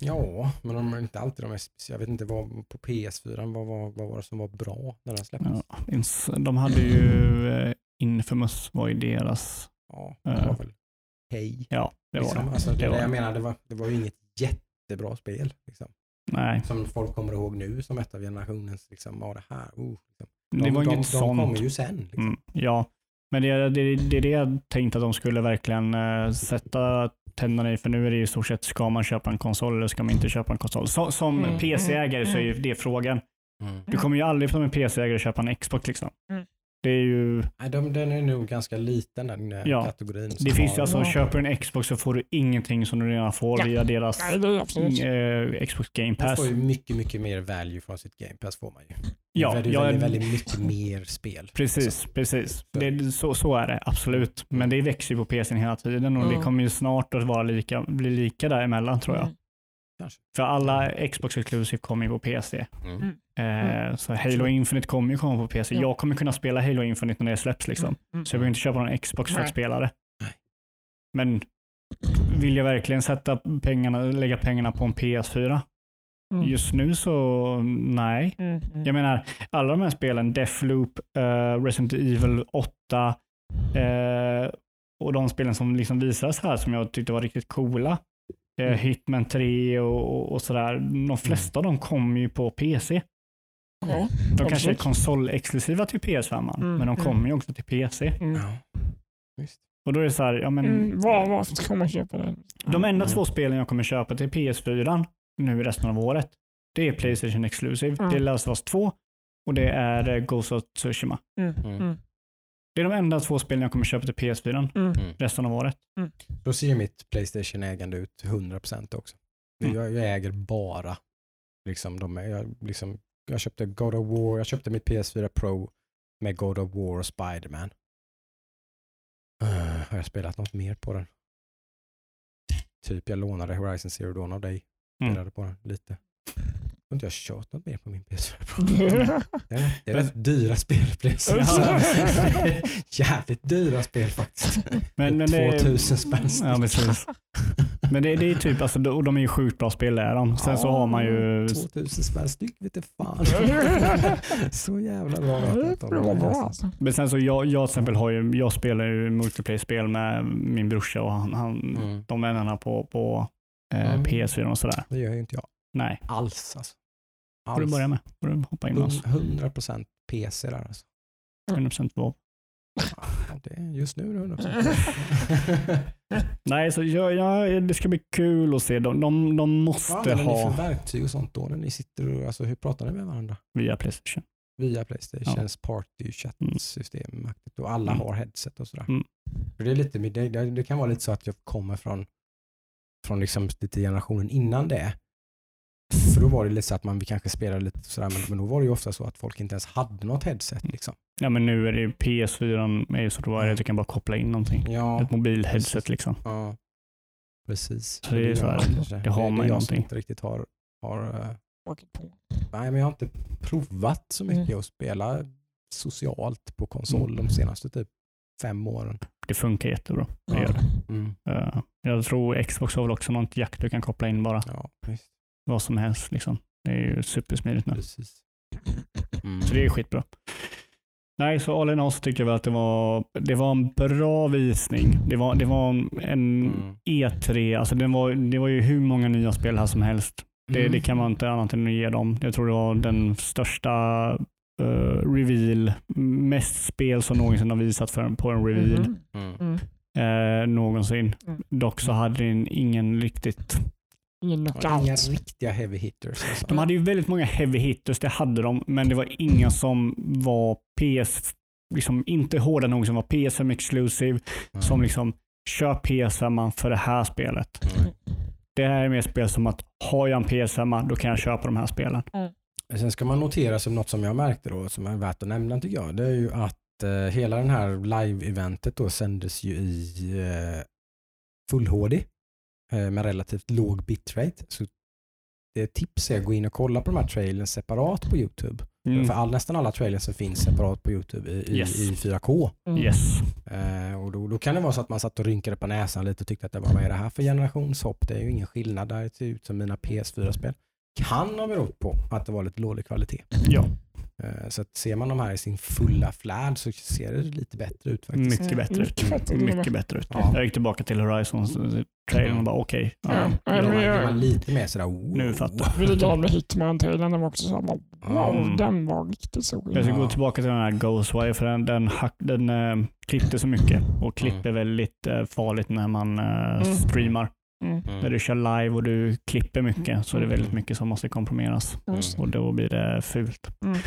Ja, men de är inte alltid de speciella. Jag vet inte vad på PS4, vad, vad, vad var det som var bra när den släpptes? Ja, de hade ju eh, Infamous var ju deras. Ja, det Ja. var väl hej. Ja, det var liksom. det. Alltså, det, Det det var jag det. menar, det var, det var ju inget jättebra spel. Liksom. Nej, Som folk kommer ihåg nu som ett av generationens, liksom, ja det här, oh, liksom. det de, var de, inget de sånt. kommer ju sen. Liksom. Mm, ja, men det, det, det är det jag tänkte att de skulle verkligen eh, sätta tänderna i, för nu är det ju i stort sett, ska man köpa en konsol eller ska man inte köpa en konsol? Så, som Mm, PC-ägare så är ju mm. det frågan. Mm. Du kommer ju aldrig som en PC-ägare köpa en Xbox liksom. Mm. Det är ju, Nej, de, den är nog ganska liten den eh, Ja. kategorin. det finns ju alltså, Ja. köper en Xbox så får du ingenting som du redan får Ja. via deras det eh, Xbox Game Man Pass. får ju mycket, mycket mer value från sitt game pass får man ju. Ja, det är ja, väldigt, väldigt mycket mer spel. Precis, precis. Det, så, så är det absolut. Men det växer ju på PC hela tiden och det Mm. kommer ju snart att vara lika, bli lika däremellan tror jag. Mm. Kanske. För alla Xbox Exclusive kommer ju på PC. Mm. Eh, så Halo Infinite kommer ju komma på PC. Ja. Jag kommer kunna spela Halo Infinite när det släpps liksom. Mm. Så jag behöver inte köpa någon Xbox för att spela det. Men vill jag verkligen sätta pengarna, lägga pengarna på en PS4? Mm. Just nu så nej. Mm. Mm. Jag menar, alla de här spelen, Deathloop, uh, Resident Evil 8 eh, och de spelen som liksom visas här som jag tyckte var riktigt coola. Mm. Hitman 3 och, och, och sådär. De flesta av dem kommer ju på PC. Ja, De kanske är absolut. konsolexklusiva till PS5, Mm, men de mm. kommer ju också till PC. Mm. Ja. Visst. Och då är det så här, ja men Mm. Var, varför ska man köpa den? de enda Mm. två spelen jag kommer köpa till PS4 nu i resten av året, det är Playstation Exclusive. Mm. Det är Last of Us 2 och det är eh, Ghost of Tsushima. Mm. Mm. Mm. Det är de enda två spelen jag kommer köpa till PS4 Mm. resten av året. Då ser ju mitt Playstation-ägande ut 100% också. Mm. Jag, jag äger bara, liksom, de, är- jag, liksom, jag köpte God of War, jag köpte mitt PS4 Pro med God of War och Spiderman. Uh, har jag spelat något mer på den? Typ jag lånade Horizon Zero Dawn av dig. Mm. Spelade på den lite. Jag tror inte jag har något mer på min PS4 Pro. Det är, rätt dyra. Ja. Jävligt dyra spel faktiskt. Men, men det, 2000 spänn. Ja, precis. Men det, det är typ, alltså, och de är ju sjukt bra spel är de. Sen så har man ju, 2000 spänn styck vete fan. så jävla bra men sen så jag, jag till exempel har ju, jag spelar ju multiplayer-spel med min brorsa och han, han, Mm. de vännerna på, på eh, Mm. PS4 och sådär. Det gör ju inte jag Nej, alls. Alltså. Får du börja med. Får du hoppa in med oss. 100% PC där alltså. 100% WoW. Ja, det är just nu är det 100% Nej, så jag, jag, det ska bli kul att se. De, de, de Vad måste använder ni ha för verktyg och sånt då när ni sitter och, alltså hur pratar ni med varandra? via Playstation. Via Playstations party chatt-system och alla Mm. har headset och sådär. Mm. Det, är lite, det, det kan vara lite så att jag kommer från, från liksom lite generationen innan det. För då var det lite så att man kanske spelade lite sådär, men, men då var det ju ofta så att folk inte ens hade något headset. Liksom. Ja, men nu är det ju PS4 är ju så det att du kan bara koppla in någonting. Ja, Ett mobilheadset liksom. ja, precis. Så det är så här, det har det, man det ju är jag som någonting. inte riktigt har, har eh, nej men jag har inte provat så mycket Mm. att spela socialt på konsol de senaste typ fem åren. Det funkar jättebra. Det Ja. gör det. Mm. Eh, jag tror Xbox har väl också något jack du kan koppla in bara. Ja, visst. Vad som helst liksom. Det är ju supersmidigt nu. Precis. Mm. Så det är skitbra. Nej, så all in all så tycker jag väl att det var, det var en bra visning. Det var, det var en Mm. E3, alltså det var, det var ju hur många nya spel här som helst. Det, Mm. det kan man inte annat än att ge dem. Jag tror det var den största eh, reveal. Mest spel som någonsin har visat för, på en reveal Mhm. Mm. Mm. eh, någonsin. Mm. Dock så hade den ingen riktigt... Ingen Inga knockout. riktiga heavy hitters. Alltså. De hade ju väldigt många heavy hitters, det hade de, men det var inga som var PS, liksom inte hårda nog som var PS5 exclusive, Mm. som liksom kör PS5 för det här spelet. Mm. Det här är mer spel som att har jag en PS5 då kan jag köpa de här spelen. Sen ska man notera som något som jag märkte då, som är värt att nämna tycker jag, det är ju att eh, hela den här live-eventet då sändes ju i eh, full HD med relativt låg bitrate. Så det tips är att gå in och kolla på de här trailers separat på YouTube. Mm. För all, nästan alla trailers finns separat på YouTube i, i, Yes. i 4K. Mm. Yes. Eh, och då, då kan det vara så att man satt och rynkade på näsan lite och tyckte att det var, vad är det här för generationshopp? Det är ju ingen skillnad. Det ser ut som mina PS4-spel. Kan ha berott på att det var lite dålig kvalitet. Ja, Eh, Så att ser man de här i sin fulla flärd så ser det lite bättre ut faktiskt. mycket Mm, bättre ut. med. Mycket bättre ut. Ja. Jag gick tillbaka till Horizons eh, trailern och bara okej. Ja. ja, Ja, man lite mer sådär wow. Nu fattar jag. Av med Hitman-trailern. Den var också så här, bara, wow, Mm. den var riktigt så Jag ska Ja. gå tillbaka till den här Ghostwire för den, den, hack, den eh, klippte så mycket och klipp är väldigt eh, farligt när man eh, Mm. streamar. Mm. När Mm. du kör live och du klipper mycket så är det väldigt mycket som måste komprimeras och då blir det fult. Mm.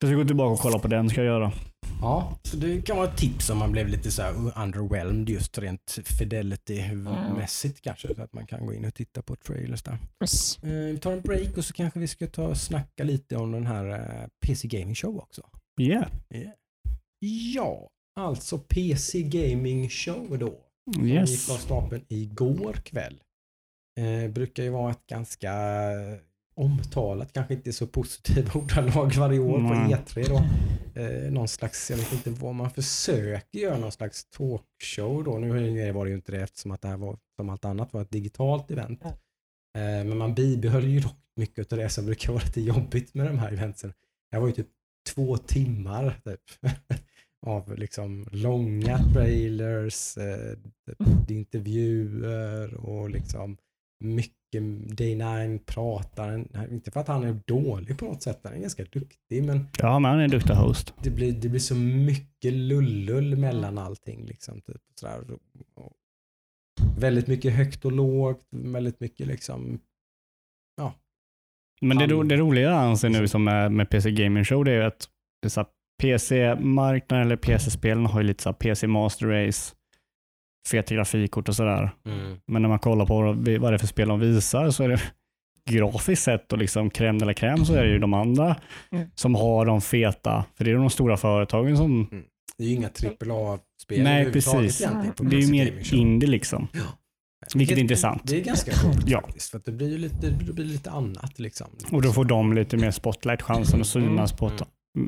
Jag ska gå tillbaka och kolla på den ska jag göra. Ja, så det kan vara ett tips om man blev lite så här underwhelmed just rent fidelity-mässigt kanske. Så att man kan gå in och titta på trailers där. Yes. Eh, Vi tar en break och så kanske vi ska ta och snacka lite om den här eh, PC Gaming Show också. Yeah. Ja, alltså PC Gaming Show då. Som gick av stapeln igår kväll. Eh, brukar ju vara ett ganska omtalat, kanske inte så positiva ordalag varje år Nej. på E3 då. Eh, någon slags, jag vet inte vad man försöker göra, någon slags talkshow då. Nu var det ju inte det eftersom att det här var, som allt annat, var ett digitalt event. Eh, men man bibehöll ju dock mycket av det som brukar vara lite jobbigt med de här eventsen. Det var ju typ två timmar typ. av liksom långa trailers, eh, typ intervjuer och liksom mycket Day9 pratar, inte för att han är dålig på något sätt, han är ganska duktig men Ja, men han är en duktig host. det blir, det blir så mycket lullull mellan allting. Liksom, typ, och sådär. Och väldigt mycket högt och lågt, väldigt mycket liksom, Men det, Han- ro, det roliga jag anser nu som med, med PC Gaming Show det är ju att det är så här, PC-marknaden eller PC-spelen har ju lite så här PC Master Race, feta grafikkort och sådär. Men när man kollar på vad det är för spel de visar så är det grafiskt sett och liksom crème de la crème så är det ju de andra Mm. som har de feta, för det är de stora företagen som, det är ju inga AAA-spel Nej, precis. egentligen det är ju mer indie liksom. Vilket är intressant. Det är ganska coolt Ja. faktiskt, för att det blir ju lite, det blir lite annat liksom. Och då får de lite mer spotlight, chansen att synas på ett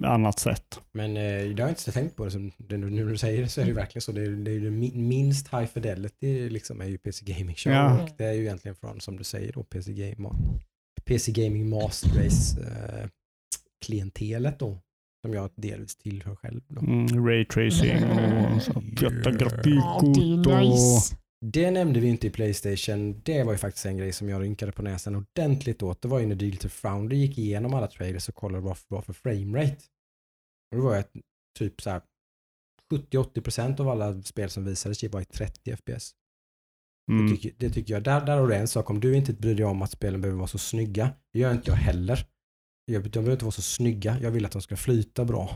annat sätt. Men eh, jag har inte tänkt på det, som det, nu när du säger det så är det verkligen så. Det är, det är ju mi- minst high fidelity liksom är ju PC Gaming Show Ja. och det är ju egentligen från, som du säger då, PC, Game, PC Gaming Master Race eh, klientelet då, som jag delvis tillhör själv. Då. Mm, ray tracing och det grafikkort är och... Det nämnde vi inte i Playstation. Det var ju faktiskt en grej som jag rynkade på näsan ordentligt åt. Det var ju när Digital Founder gick igenom alla trailers och kollade vad vad för framerate. Och det var att typ så här 70-80% av alla spel som visades var i 30 FPS. Mm. Det, tycker, det tycker jag. Där, där har du en sak. Om du inte bryr dig om att spelen behöver vara så snygga, det gör inte jag heller. Jag, de behöver inte vara så snygga. Jag vill att de ska flyta bra.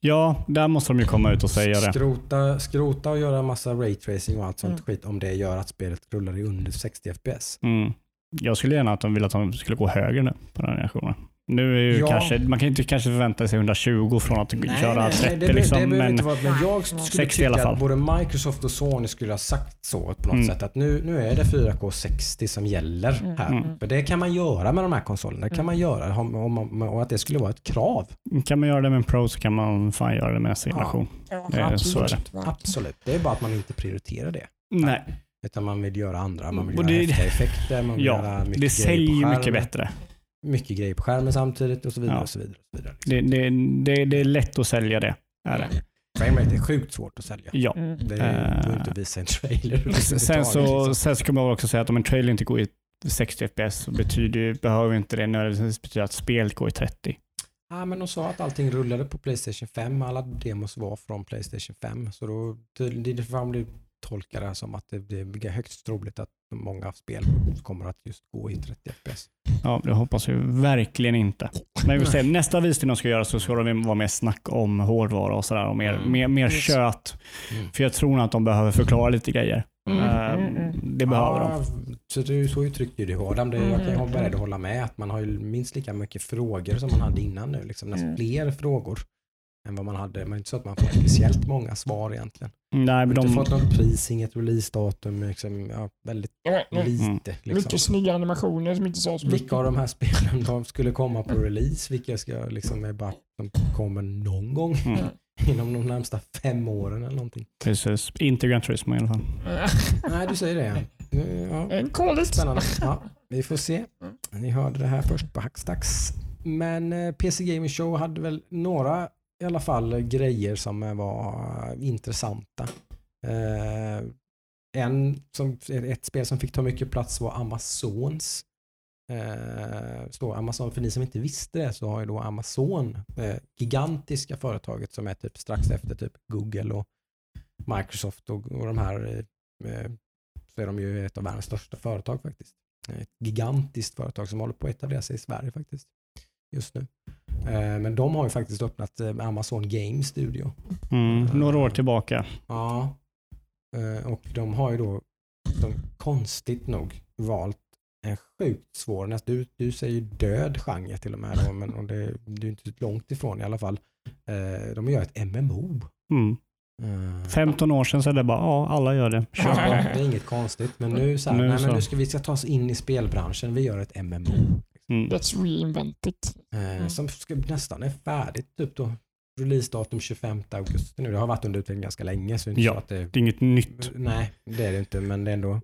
Ja, där måste de ju komma ut och säga det. Skrota, skrota och göra massa raytracing och allt sånt Mm. skit om det gör att spelet rullar i under 60 FPS. Mm. Jag skulle gärna att de ville att de skulle gå högre nu på den generationen. Nu är ju Ja. kanske, man kan inte kanske förvänta sig 120 från att köra 30 det, be- liksom, det men inte vara, men jag skulle 60 i tycka alla fall. att både Microsoft och Sony skulle ha sagt så på något Mm. sätt. Att nu, nu är det 4K 60 som gäller Mm. här. Mm. För det kan man göra med de här konsolerna. Det kan Mm. man göra om, om, om, och att det skulle vara ett krav. kan man göra det med en Pro så kan man fan göra det med nästa generation. Ja, Eh, så är det. absolut. Absolut. Det är bara att man inte prioriterar det. Nej, Utan man vill göra andra. Man vill Och göra det- häftiga effekter. Man vill Ja, göra mycket det säljer ju mycket bättre. Mycket grejer på skärmen samtidigt och så vidare. Ja. Och så vidare, och så vidare. Det, det, det, det är lätt att sälja det. Är det. Framerate är sjukt svårt att sälja. Ja. Mm. Det är Eh. går inte att visa en trailer. Sen så, liksom. sen så kan man också säga att om en trailer inte går i 60 FPS så betyder, behöver inte det nödvändigtvis betyda att spelet går i 30. Ja, men de sa att allting rullade på Playstation 5. Alla demos var från Playstation 5. Så då, det är tolka det här som att det, är högst troligt att många spel kommer att just gå i 30 FPS. Ja, det hoppas vi verkligen inte. Men vi se, nästa visning de ska göra så ska de vara mer snack om hårdvara och sådär och mer, Mm. mer, mer kött. Mm. För jag tror nog att de behöver förklara lite grejer. Mm, Eh, mm, mm. Det behöver de. ja, Så, det, så uttryckte ju det Adam. Det, jag kan Mm. vara beredd att hålla med att man har ju minst lika mycket frågor som man hade innan nu. Liksom, nästan Mm. fler frågor än vad man hade. Men det är inte så att man får speciellt många svar egentligen. Nej, men De har inte fått något pris, inget releasedatum. Liksom, ja, väldigt men, lite. Mm. Liksom. Mycket snygga animationer som inte sa så Vilka av de här spelen de skulle komma på release? Vilka ska liksom är bara, de kommer någon gång Mm. inom de närmsta fem åren eller någonting? precis. Inte Gran Turismo i alla fall. Nej, du säger det. ja. Koligt. spännande. Ja, vi får se. Ni hörde det här först på Hackstacks. Men eh, PC Gaming Show hade väl några i alla fall grejer som var intressanta. Eh, en som, ett spel som fick ta mycket plats var Amazons. Eh, så Amazon, för ni som inte visste det så har ju då Amazon, det gigantiska företaget som är typ strax efter typ Google och Microsoft och, och de här, eh, så är de ju ett av världens största företag faktiskt. Ett gigantiskt företag som håller på att etablera sig i Sverige faktiskt just nu. Eh, men de har ju faktiskt öppnat eh, Amazon Game Studio. Mm. Några år tillbaka. Ja. Eh, Och de har ju då, de, konstigt nog, valt en sjukt svår, du, du säger död genre till och med, då, men och det, du är inte långt ifrån i alla fall. Eh, De gör ett MMO. Mm. Eh, 15 år sedan så är det bara, ja, alla gör det. Kör på. det är inget konstigt, men nu så här, Nu nej, men så. nu ska vi ska ta oss in i spelbranschen, vi gör ett MMO. Mm. Let's reinvent it. Eh, Mm. Som ska, nästan är färdigt, typ då. Releasedatum 25 augusti nu. Det har varit under utveckling ganska länge. Så det är inte Ja. så att det, Det är inget nytt. Nej, det är det inte, men det är ändå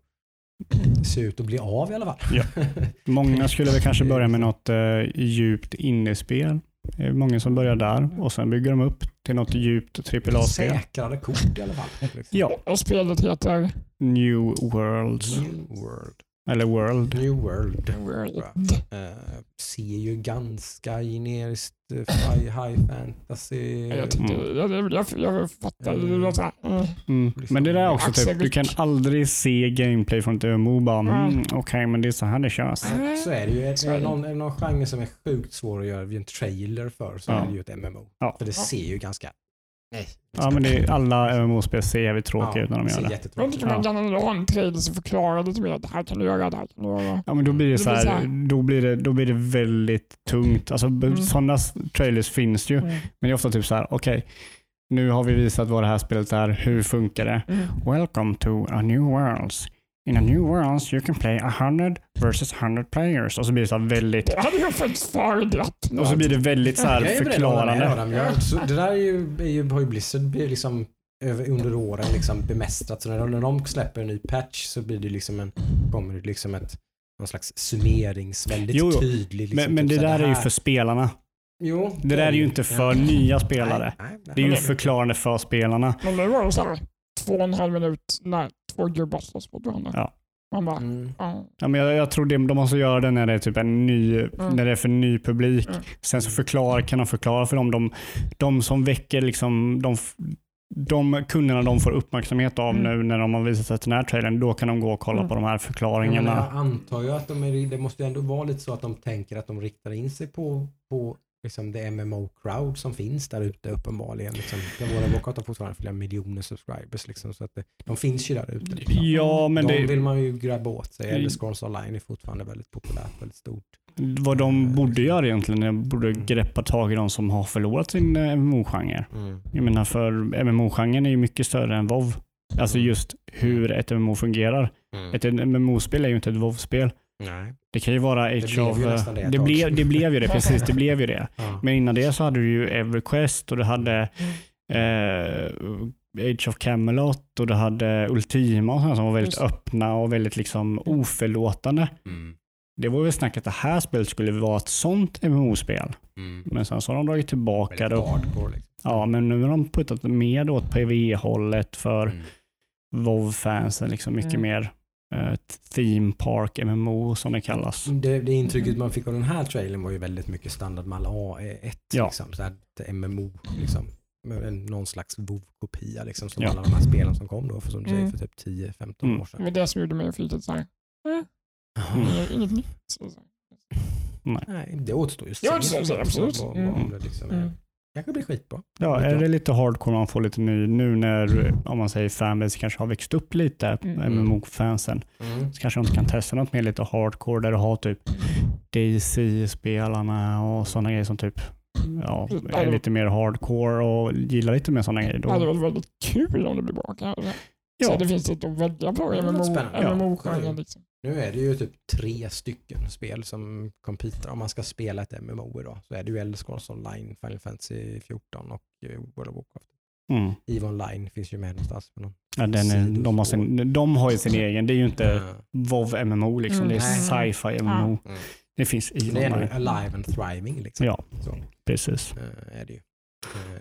det ser ut att bli av i alla fall. Ja. Många skulle väl kanske börja med något eh, djupt innespel. Det är många som börjar där och sen bygger de upp till något djupt AAA-spel. Säkrare kort i alla fall. Liksom. Ja, Och spelet heter New Worlds. New World. Eller World. New World. World. Eh, ser ju ganska generiskt eh, high, high fantasy. Jag, tyckte, jag, jag, jag, jag fattar. Mm. Mm. Men det där är också typ, du kan aldrig se gameplay från ett MMO bara, mm, okej men det är så här det körs. Så är det ju. Är det någon, är det någon genre som är sjukt svår att göra vid en trailer för så Ja. är det ju ett MMO. Ja. För det ser ju ganska... Nej. Ja men det är, alla MMO-spel ser jävligt tråkiga ut när de gör det. Men jättetråkigt man Ja. kan ändå ha en trailer som förklarar lite mer. Det här kan du göra, det här kan du göra. Ja men då blir det Det så blir så här, då blir det, då blir det väldigt tungt. Alltså Mm. sådana trailers finns ju. Mm. Men det är ofta typ så här, okej, nu har vi visat vad det här spelet är, hur funkar det? Mm. Welcome to a new worlds. In a new worlds you can play 100 versus 100 players. Och så blir det så här väldigt, Det hade jag faktiskt föredragit. och så blir det väldigt så här Jag är med förklarande. Adam. Jag, så, det där är ju, är ju, har ju Blizzard blir liksom över, under åren liksom bemästrat. Så när de, när de släpper en ny patch så blir det liksom en, kommer det liksom ett någon slags summerings, väldigt Jo, jo. tydlig. Liksom, Men, men typ det där är ju för spelarna. Jo, Det där är ju inte för Ja. nya spelare. Nej, nej, nej. Det är ju förklarande för spelarna. Men nu var det så här, två och en halv minut när två gubbar slåss mot varandra. Ja. Man bara, Mm. ja. Ja, men jag, jag tror det, de måste göra det när det är typ en ny, när det är för ny publik. Mm. Sen så förklara, kan de förklara för dem, de, de som väcker liksom, de, de kunderna de får uppmärksamhet av Mm. nu när de har visat sig till den här trailern, då kan de gå och kolla Mm. på de här förklaringarna. jag antar ju att de är, det måste ju ändå vara lite så att de tänker att de riktar in sig på, på liksom det MMO-crowd som finns där ute uppenbarligen. Liksom. Våra Warcraft har fortfarande flera miljoner subscribers. Liksom, så att det, de finns ju där ute. Liksom. Ja, men de det, vill man ju grabba åt sig. Mm. Elder Scrolls Online är fortfarande väldigt populärt, väldigt stort. vad de borde göra egentligen, är borde Mm. greppa tag i de som har förlorat sin eh, MMO-genre. Jag menar för MMO-genren är ju mycket större än WoW. Alltså Mm. just hur ett MMO fungerar. Mm. Ett MMO-spel är ju inte ett WoW-spel. Nej. Det kan ju vara Age blev of... det det, blev, det blev ju det, precis. Det blev ju det. Ja. Men innan det så hade du ju EverQuest och du hade eh, Age of Camelot och du hade Ultima och sådana som var väldigt Just. öppna och väldigt liksom oförlåtande. Mm. Det var väl snack att det här spelet skulle vara ett sånt MMO-spel. Mm. Men sen så har de dragit tillbaka det. Liksom. Ja, men nu har de puttat mer åt PV-hållet för Mm. WoW-fansen. Liksom mycket Mm. mer theme park MMO som det kallas. Det, det intrycket man fick av den här trailern var ju väldigt mycket standard med alla A1. Ja. Liksom, så här, MMO, liksom, någon slags WoW-kopia liksom, som Ja. alla de här spelen som kom då för, som du säger, Mm. för typ 10-15 Mm. år Det sedan. var det som gjorde mig lite såhär, Mm. inget, inget nytt. Nej, det återstår ju att Det återstår att se, vad- absolut. vad- vad- Mm. om det liksom är. Mm. Kanske blir skitbra. Ja, är det lite hardcore man får lite ny, nu när om man säger fanbase kanske har växt upp lite, Mm. MMO-fansen, Mm. så kanske de kan testa något mer lite hardcore där du har typ DC-spelarna och sådana grejer som typ ja, är lite mer hardcore och gillar lite mer sådana grejer. Det hade Då, varit väldigt kul om det blir bra kanske. Så ja, det finns lite att välja på i låter MMO, spännande. Ja. MMO-genren. Liksom. Nu är det ju typ tre stycken spel som competar. Om man ska spela ett MMO idag så är det ju Elder Scrolls Online, Final Fantasy 14 och eh, World of Warcraft. mm. EVE Online finns ju med någonstans. Med någon. ja, den är, de, har sin, de har ju sin egen, det är ju inte Eh, WoW MMO liksom, Mm. det är sci-fi MMO. Mm. Det finns i det är online. alive and thriving liksom. Ja, Så precis. eh, är det ju.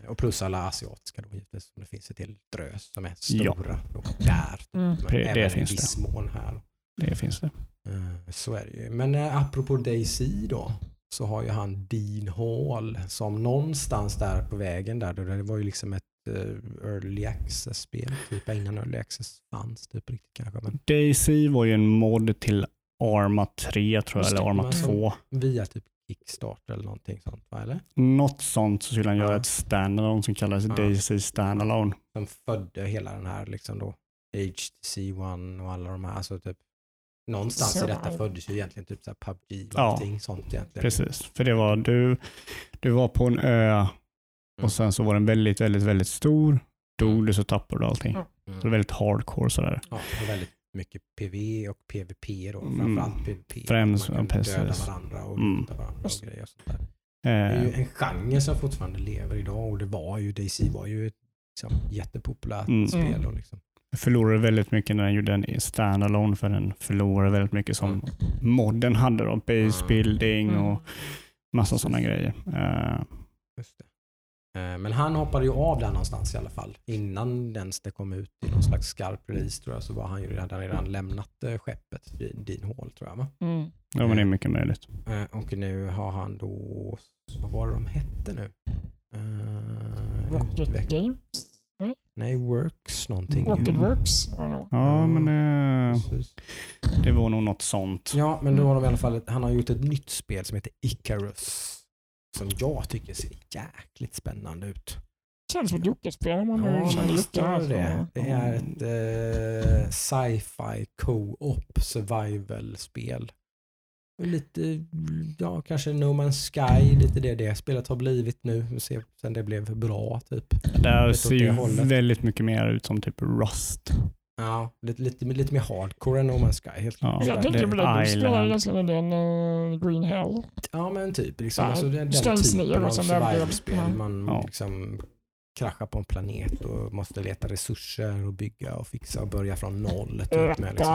Eh, Och plus alla asiatiska då givetvis. Det finns ett helt drös som är Ja. stora. Och där. Mm. Men Det- det även finns i viss mån här. Det finns det. Eh, Så är det ju. Men eh, apropå Daisy då. Så har ju han Dean Hall som någonstans där på vägen där. Det var ju liksom ett eh, early access-spel. Typ innan early access fanns typ riktigt kanske. Men Daisy var ju en mod till Arma 3 tror jag, eller Arma men som- 2. via typ Kickstarter eller någonting sånt va? Eller? Något sånt så skulle han göra Ja. ett standalone som kallas Ja. Daisy standalone. Som födde hela den här liksom då HTC One och alla de här. Alltså typ någonstans i detta föddes ju egentligen typ så här PubG och Ja. allting sånt egentligen. Precis, för det var du, du var på en ö Mm. och sen så var den väldigt, väldigt, väldigt stor. Dog du så tappade du allting. Mm. Så det är väldigt hardcore sådär. Ja, och väldigt mycket PV och PVP då. Mm. Framförallt PVP. Främst, Man kan ja, döda varandra och Mm. luta varandra och grejer och sånt där. Det är ju Eh, en genre som fortfarande lever idag och det var ju, DC var ju ett liksom, jättepopulärt Mm. spel. Och liksom. Förlorade väldigt mycket när den gjorde en standalone för den förlorade väldigt mycket som modden hade då. Base Mm. building Mm. och massa sådana grejer. Eh, Just det. Eh, Men han hoppade ju av där någonstans i alla fall. Innan ens det kom ut i någon slags skarp release tror jag så var han ju han redan lämnat eh, skeppet vid Dean Hall tror jag va? Mm. ja, men det är mycket möjligt. Och nu har han då, vad var det de hette nu? Rocket Games, Nej, Works någonting. Rocket Works. Don't know. Ja, men eh, det var nog något sånt. Ja, men då har de i alla fall, ett- han har gjort ett nytt spel som heter Icarus. Som jag tycker ser jäkligt spännande ut. Känns som ett Jocke-spel om man Ja, känner men Jocke. gör det. Det är ett eh, sci-fi co-op survival-spel. Lite, ja kanske No Man's Sky, lite det det spelet har blivit nu. Sen det blev bra typ. Det här ser ju hållet. väldigt mycket mer ut som typ Rust. Ja, lite, lite, lite mer hardcore än No Man's Sky. Helt Ja. klart. Jag det tänker är på det du spelar Island. egentligen den uh, Green Hell. Ja men typ. Liksom, Ja, alltså, den, den typen av survival-spel. Ja. Man Ja. liksom kraschar på en planet och måste leta resurser och bygga och fixa och börja från noll. Typ, med, liksom.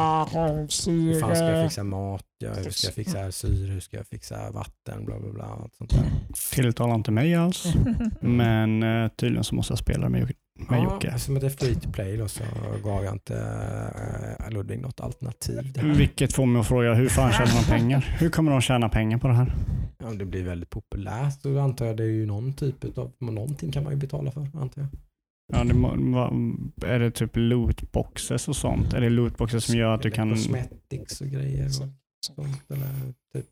Hur fan ska jag fixa mat? Ja, hur ska jag fixa syre? Hur ska jag fixa vatten? Bla bla bla. Allt sånt där. Tilltalar inte mig alls. Men eh, tydligen så måste jag spela med, med Ja, Jocke. eftersom det är free to play då så gav jag inte äh, Ludvig något alternativ. Där. Vilket får mig att fråga, hur fan tjänar man pengar? Hur kommer de tjäna pengar på det här? Ja, det blir väldigt populärt då antar jag det är ju någon typ av, någonting kan man ju betala för antar jag. Ja, det, är det typ lootboxes och sånt? Är det lootboxes som gör att du kan... Cosmetics och grejer och sånt. Eller typ,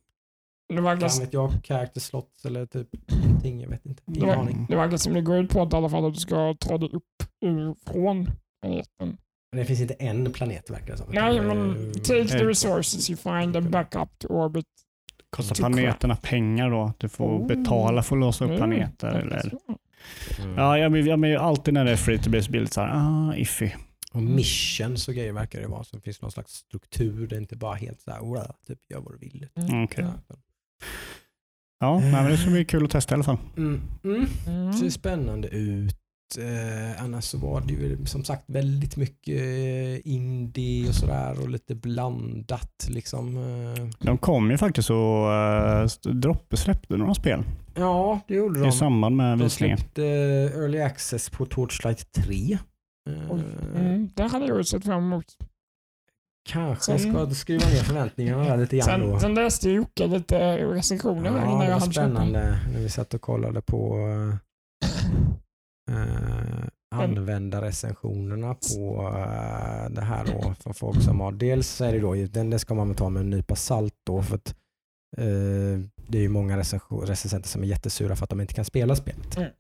Det verkar, kan vet jag, character slots eller typ någonting, jag vet inte. det, Ingen ver- aning. det verkar som det går ut på att i alla fall att du ska ta dig upp ur, från planeten. Men det finns inte en planet verkar det som. Nej, men eh, take the resources you find and back up to orbit. Kostar craft. planeterna pengar då? Att du får Oh. betala för att låsa upp Mm, planeter? verkar Eller? Mm. Ja, jag, men- jag, men alltid när det är free to base bild så här, ah, iffy. Och missions och grejer verkar det vara. Så det finns någon slags struktur. Det är inte bara helt så här, "Wow", typ gör vad du vill. Mm, okej. Ja. Ja, nej, men det ska bli kul att testa i alla fall. Mm. Mm. Mm. ser spännande ut. Eh, annars så var det ju som sagt väldigt mycket eh, indie och sådär och lite blandat liksom. Eh. De kom ju faktiskt och uh, droppe släppte några spel Ja, det gjorde de. i samband med De visningen. släppte eh, Early Access på Torchlight 3. Eh, Oj. Mm, det hade jag ju sett fram emot. Kanske Sen- ska skruva ner förväntningarna lite grann då. Sen, sen läste Jocke lite recensioner Ja, innan jag hann spännande när vi satt och kollade på uh, användarrecensionerna på eh, det här då för folk som har, dels är det då, den det ska man ta med en nypa salt då för att eh, det är ju många recensenter som är jättesura för att de inte kan spela spelet. Mm.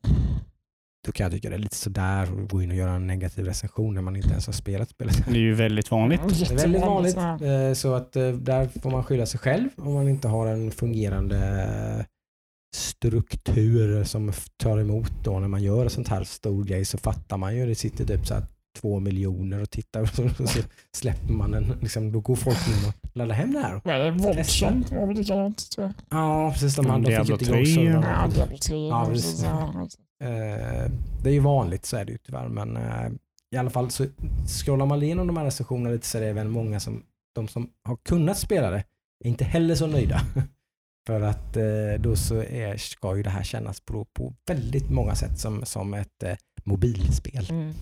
Då kan jag tycka det är lite sådär att gå in och göra en negativ recension när man inte ens har spelat spelet. Det är ju väldigt vanligt. Det är väldigt vanligt. Ja. eh, Så att eh, där får man skylla sig själv om man inte har en fungerande eh, struktur som tar emot då när man gör en sånt här stor grej så fattar man ju. Det sitter typ så här två miljoner och tittar och så, och så släpper man den. Liksom, då går folk in och laddar hem det här. Det? Våldsen var väl likadant tror jag. Ja, precis. De, Ja, de fick inte igång 3. servrarna. Ja, Diablo 3. Ja, precis. precis. Ja, Eh, det är ju vanligt, så är det ju tyvärr. Men eh, i alla fall så scrollar man igenom de här recensionerna lite så är det även många som, de som har kunnat spela det, är inte heller så nöjda. För att eh, då så är, ska ju det här kännas på, på väldigt många sätt som, som ett mobilspel. Mm.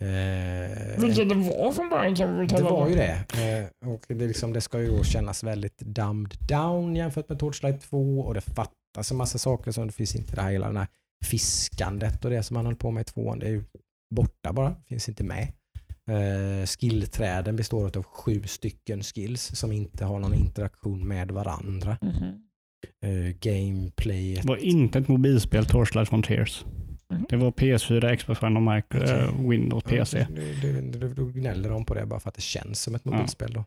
Eh, Vilket det var från början kan vi det var ju det. Eh, och det, liksom, det ska ju då kännas väldigt dumbed down jämfört med Torchlight 2 och det fattas en massa saker som det finns inte det här hela den här fiskandet och det som man höll på med i tvåan. Det är ju borta bara, finns inte med. Eh, skillträden består av sju stycken skills som inte har någon interaktion med varandra. Mhm. Eh, gameplayet. Det var inte ett mobilspel, Torchlight Frontiers. Mm. Det var PS4, Xbox One och Mac, Okej. eh, Windows, PC. det- det- det- Då gnäller de på det bara för att det känns som ett Ja. mobilspel. Då.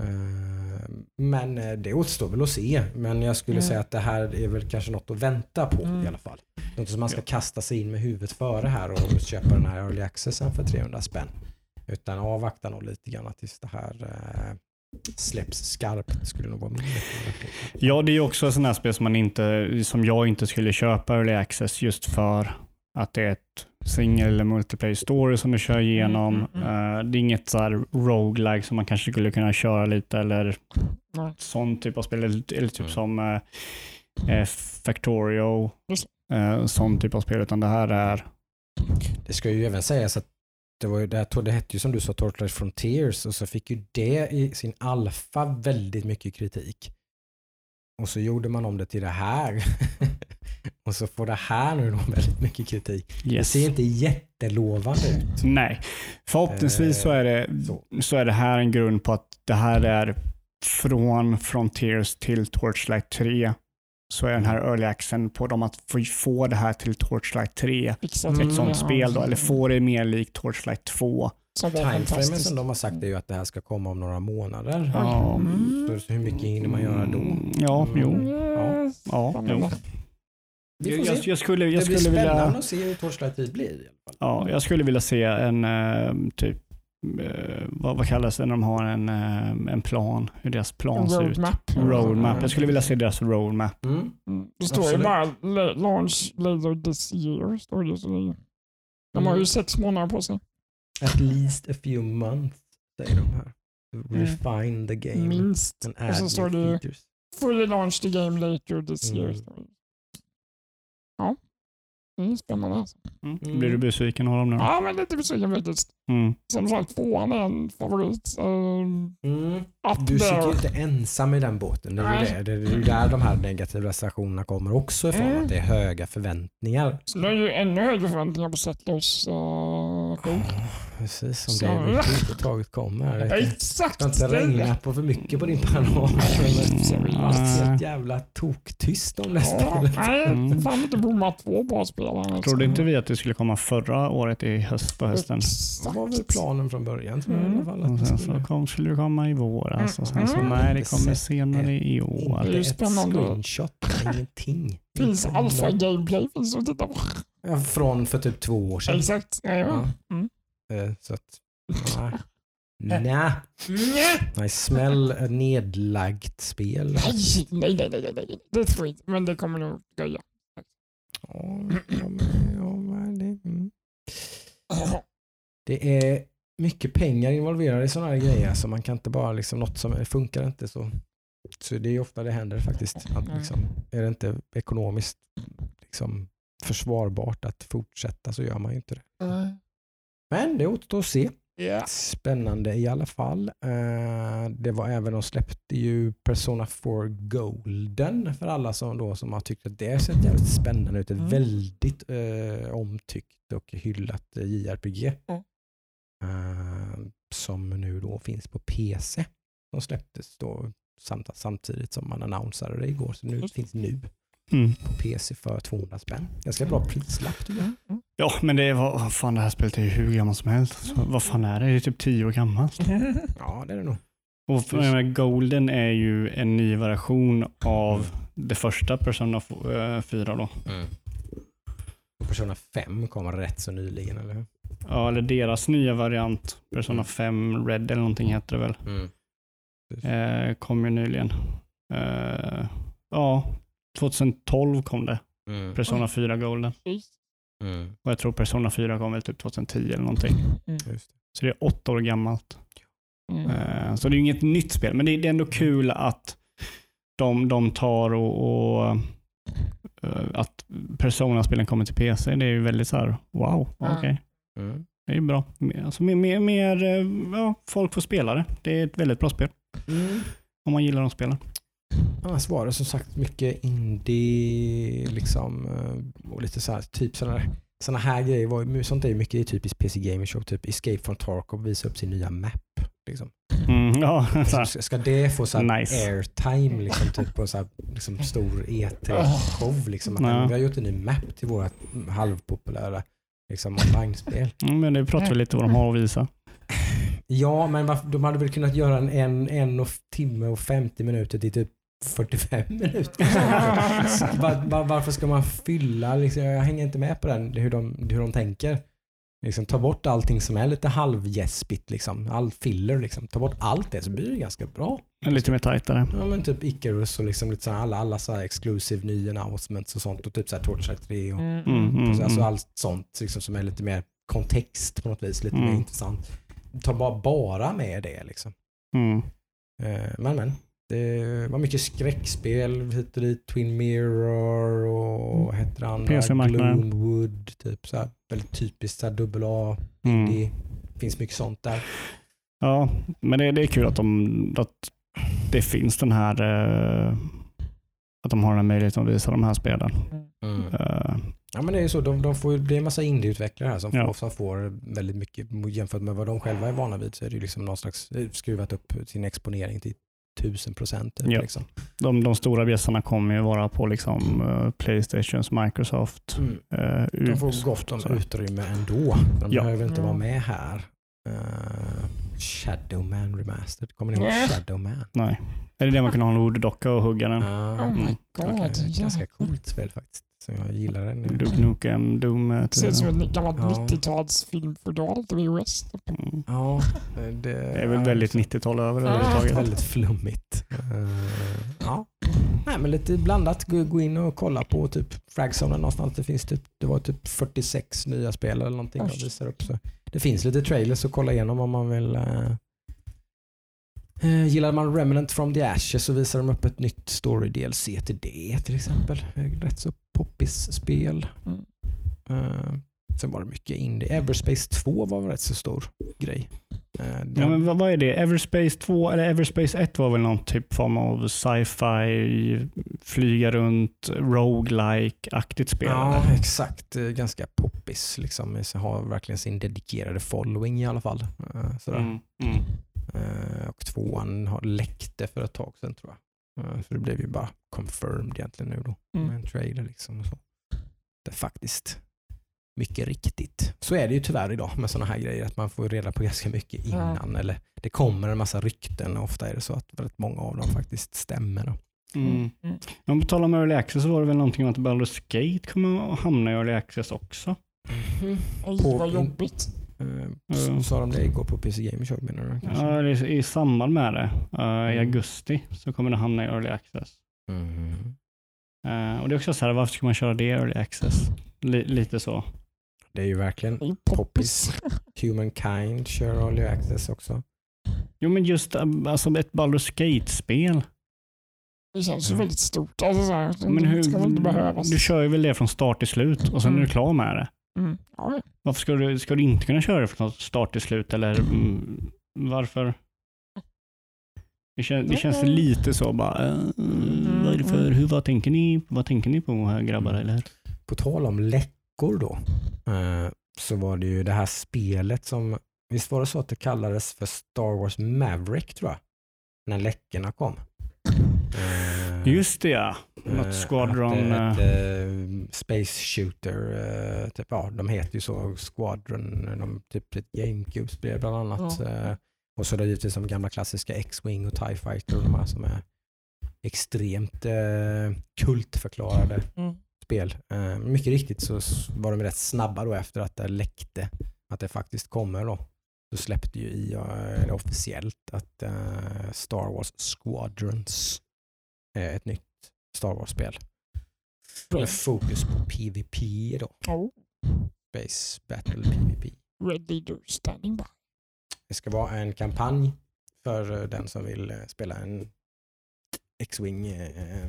Eh, Men eh, det återstår väl att se. Men jag skulle Mm. säga att det här är väl kanske något att vänta på Mm. i alla fall. Något som man ska kasta sig in med huvudet före här och köpa den här early accessen för 300 spänn. Utan avvakta nog lite grann tills det här släpps skarpt. Skulle nog vara min. Ja, det är ju också ett sånt här spel som, man inte, som jag inte skulle köpa Early Access just för att det är ett single eller multiplayer story som du kör igenom. Mm, mm, Eh, det är inget så här roguelike som man kanske skulle kunna köra lite eller Nej. sån typ av spel. Eller, eller typ Mm. som eh, eh, Factorio, eh, sån typ av spel. Utan det här är Det ska ju även sägas att det, var ju, det, här- det hette ju som du sa Torchlight Frontiers och så fick ju det i sin alfa väldigt mycket kritik. Och så gjorde man om det till det här. och så får det här nu då väldigt mycket kritik. Det yes. ser inte jättelovande ut. Nej, förhoppningsvis så är, det, så. så är det här en grund på att det här är från Frontiers till Torchlight 3. Så är den här early accen på dem att få, få det här till Torchlight 3. Fixa Mm. till Ett sånt det, spel då, ja. eller få det mer likt Torchlight 2. Som var Timeframen som de har sagt är ju att det här ska komma om några månader. Ja. Mm. Så hur mycket hinner man göra då? Mm, Ja, jo. Yes. Ja, Spännande. jo. Vi får Jag, se. jag skulle, jag det blir skulle spännande vilja, att se hur Torchlight 10 blir. i alla fall. ja, jag skulle vilja se en eh, typ, vad, vad kallas det när de har en, eh, en plan, hur deras plan ser ut. Roadmap. Jag skulle vilja se deras roadmap. Mm. Mm. Det står ju bara la- launch later this year. Står det, så de har ju Mm. sex månader på sig. At least a few months, säger de här. To Refine the game Minst. and Mm. Och så add står new det features. fully launch the game later this Mm. year. Ja, det är spännande alltså. Mm. Mm. Blir du besviken av dem nu? Ja, men lite besviken faktiskt. Mm. Som sagt, tvåan är en favorit. Um, Mm. Du sitter ju inte ensam i den båten. Det är ju det. Det är ju där de här negativa recensionerna kommer också ifrån. Mm. Att det är höga förväntningar. Så nu är ju ännu högre förväntningar på Settlers uh. Precis, som Så- det överhuvudtaget kommer. Det Exakt! ska inte det är regna det. på för mycket på din panel. seriöst. Helt jävla toktyst om det Ja, spelet. nej, Mm. fan inte bomma två bra spelare. Trodde inte vi att det skulle komma förra året i höst på hösten? Det var väl planen från början tror jag i alla fall. Och sen skulle... så kom, skulle det komma i våras och sen så Mm. nej, det kommer senare i år. Det är spännande. screenshot, ingenting. Finns alfa gameplay finns att titta på. Ja, Från för typ två år sedan. Exakt. Ja, ja. Mm. Eh, Så att, nej. Nej. Nej, smäll ett nedlagt spel. Nej, nej, nej, nej, nej. Det tror jag inte, men det kommer nog dröja. Ja, ja, men- ja, men det, mm. Det är mycket pengar involverade i sådana här grejer så man kan inte bara liksom något som funkar inte så. Så det är ofta det händer faktiskt. Att Mm. liksom, är det inte ekonomiskt liksom, försvarbart att fortsätta så gör man ju inte det. Men det återstår att se. Ja. Spännande i alla fall. Eh, det var även, de släppte ju Persona 4 Golden för alla som, då, som har tyckt att det sett jävligt spännande ut. Ett Mm. väldigt eh, omtyckt och hyllat eh, JRPG. Mm. Eh, som nu då finns på PC. De släpptes då samt, samtidigt som man annonsade det igår. Så nu Just. finns nu Mm. på PC för 200 spänn. Ganska bra prislapp tycker jag. Mm. Mm. Ja, men det är vad fan det här spelet är ju hur gammalt som helst. Så, vad fan är det? Det är typ tio år gammalt. Ja, det är det nog. Och för, Golden är ju en ny version av det första Persona f- eh, 4 då. Och Persona 5 kom rätt så nyligen, eller hur? Ja, eller deras nya variant. Persona Mm. 5 Red eller någonting heter det väl. Eh, kom ju nyligen. Eh, ja, 2012 kom det. Mm. Persona 4 Golden. Mm. Och jag tror Persona 4 kom väl typ 2010 eller någonting. Det. Så det är åtta år gammalt. Mm. Eh, Så det är ju inget nytt spel, men det är det är ändå kul att de, de tar och, och eh, att Persona-spelen kommer till PC. Det är ju väldigt så här, wow, okej. Mm. Det är bra. Alltså, mer, mer, mer eh, ja, folk får spela det. Det är ett väldigt bra spel. Om man gillar de spelen. Annars var det som sagt mycket indie liksom eh, och lite så här, typ sådana såna här grejer. Var, sånt är ju mycket typiskt PC Gamer Show. Typ Escape from Tarkov visar upp sin nya map. Liksom. Mm, ja, så Liksom, här. ska- det få så här Nice. airtime liksom, typ på så här, liksom, stor E3-show? Liksom, att Ja. Vi har gjort en ny map till våra halvpopulära liksom, online-spel. Mm, men det pratar vi lite vad de har att visa. Ja, men de hade väl kunnat göra en, en, en och timme och 50 minuter till typ 45 minuter. Var, var, varför ska man fylla? Liksom, jag hänger inte med på den, hur de, hur de tänker. Liksom, ta bort allting som är lite halvgäspigt, liksom. all filler. Liksom. Ta bort allt det så blir det ganska bra. Lite mer tajtare. Ja men typ Icarus och liksom lite så här, alla, alla så här exclusive nya announcements och sånt och typ så här Torchlight 3 och Mm. Mm, mm, alltså mm. allt sånt liksom, som är lite mer kontext på något vis, lite Mm. mer intressant. Ta bara, bara med det liksom. Mm. Eh, men men. Det var mycket skräckspel hit och dit. Twin Mirror och vad hette det andra? Gloomwood. Typ så här, väldigt typiskt så här, dubbel A. Mm. Det finns mycket sånt där. Ja, men det, det är kul att, de, att det finns den här eh, att de har den här möjligheten att visa de här spelen. Eh, Ja men det är så. De, de får, ju- det är en massa indieutvecklare här som, Ja. får, som får väldigt mycket jämfört med vad de själva är vana vid så är det liksom någon slags skruvat upp sin exponering till tusen procent. Typ, Ja. liksom. de, de stora bjässarna kommer ju vara på liksom, eh, Playstations, Microsoft, mm. eh, De får gott om sådär. utrymme ändå. De Ja. behöver inte Ja. vara med här. Uh, Shadowman Remastered. Kommer ni ihåg Ja. Shadowman? Nej. Är det det man kan ha en orddocka och hugga den? Ja, Oh my Mm. god. okej. Ganska ja. coolt spel faktiskt. Så jag gillar den. Duke Nukem, Doom. eh, Ser ut som en gammal Ja. 90-talsfilm fodral till VHS. Mm. Ja, det, Det är väl väldigt 90-tal över det Ja. överhuvudtaget. Väldigt flummigt. Eh, ja. Nej, men lite blandat. Gå, gå in och kolla på typ Fragzone någonstans. Det, finns typ, det var typ 46 nya spel eller någonting visar upp. Så det finns lite trailers att kolla igenom om man vill. Uh, gillar man Remnant from the Ashes så visar de upp ett nytt story DLC till det till exempel. Eh, Rätt så poppis spel. Mm. Eh, sen var det mycket indie. Everspace 2 var väl rätt så stor grej. Eh, Ja, men vad, vad är det? Everspace 2 eller Everspace 1 var väl någon typ form av sci-fi, flyga runt, roguelike-aktigt spel? Ja, eller? exakt. Eh, Ganska poppis. Liksom. Så har verkligen sin dedikerade following i alla fall. Eh, Sådär. Mm, mm. Eh, Och tvåan har läckte för ett tag sedan tror jag. Eh, Så det blev ju bara confirmed egentligen nu då. Mm. Med en trailer liksom. Och så. Det är faktiskt mycket riktigt. Så är det ju tyvärr idag med sådana här grejer. Att man får reda på ganska mycket Ja. innan. Eller det kommer en massa rykten. och Ofta är det så att väldigt många av dem faktiskt stämmer. Då. Mm. Mm. Om vi talar om Early Access så var det väl någonting om att Baldur's Gate kommer att hamna i Early Access också? Oj, På- vad jobbigt. Mm. Sa de det igår på PC Gamer Show menar du? kanske? Ja, det i samband med det, eh, i Mm. augusti, så kommer det hamna i Early Access. Mhm. Eh, och det är också så här, varför ska man köra det i Early Access? Li- lite så. Det är ju verkligen poppis. Humankind kör Early Access också. Jo men just alltså ett Baldur's Gate-spel. Det känns ju Mm. väldigt stort. Alltså, så här, Men det ska väl inte hur, behövas. du kör ju väl det från start till slut och sen är du Mm. klar med det. Mm. Ja, Varför ska du, ska du inte kunna köra från start till slut? Eller mm, varför? Det, kän, det känns lite så bara, eh, varför, hur, vad tänker ni, vad tänker ni på här grabbar? Eller? På tal om läckor då, eh, så var det ju det här spelet som, visst var det så att det kallades för Star Wars Maverick tror jag, när läckorna kom. Eh, Just det ja. Något eh, Squadron. Att, eh, eh, eh, Space Shooter, typ, ja, de heter ju så, Squadron, de, typ ett GameCube-spel bland annat. Ja. Och så är det givetvis de gamla klassiska X-Wing och TIE Fighter, de här som är extremt eh, kultförklarade Mm. spel. Eh, mycket riktigt så var de rätt snabba då efter att det läckte att det faktiskt kommer då. Så släppte ju IA officiellt att eh, Star Wars Squadrons är ett nytt Star Wars-spel. Med fokus på PVP då. Oh, Space Battle PVP. Red Leader standing by. Det ska vara en kampanj för eh, den som vill eh, spela en X-Wing eh,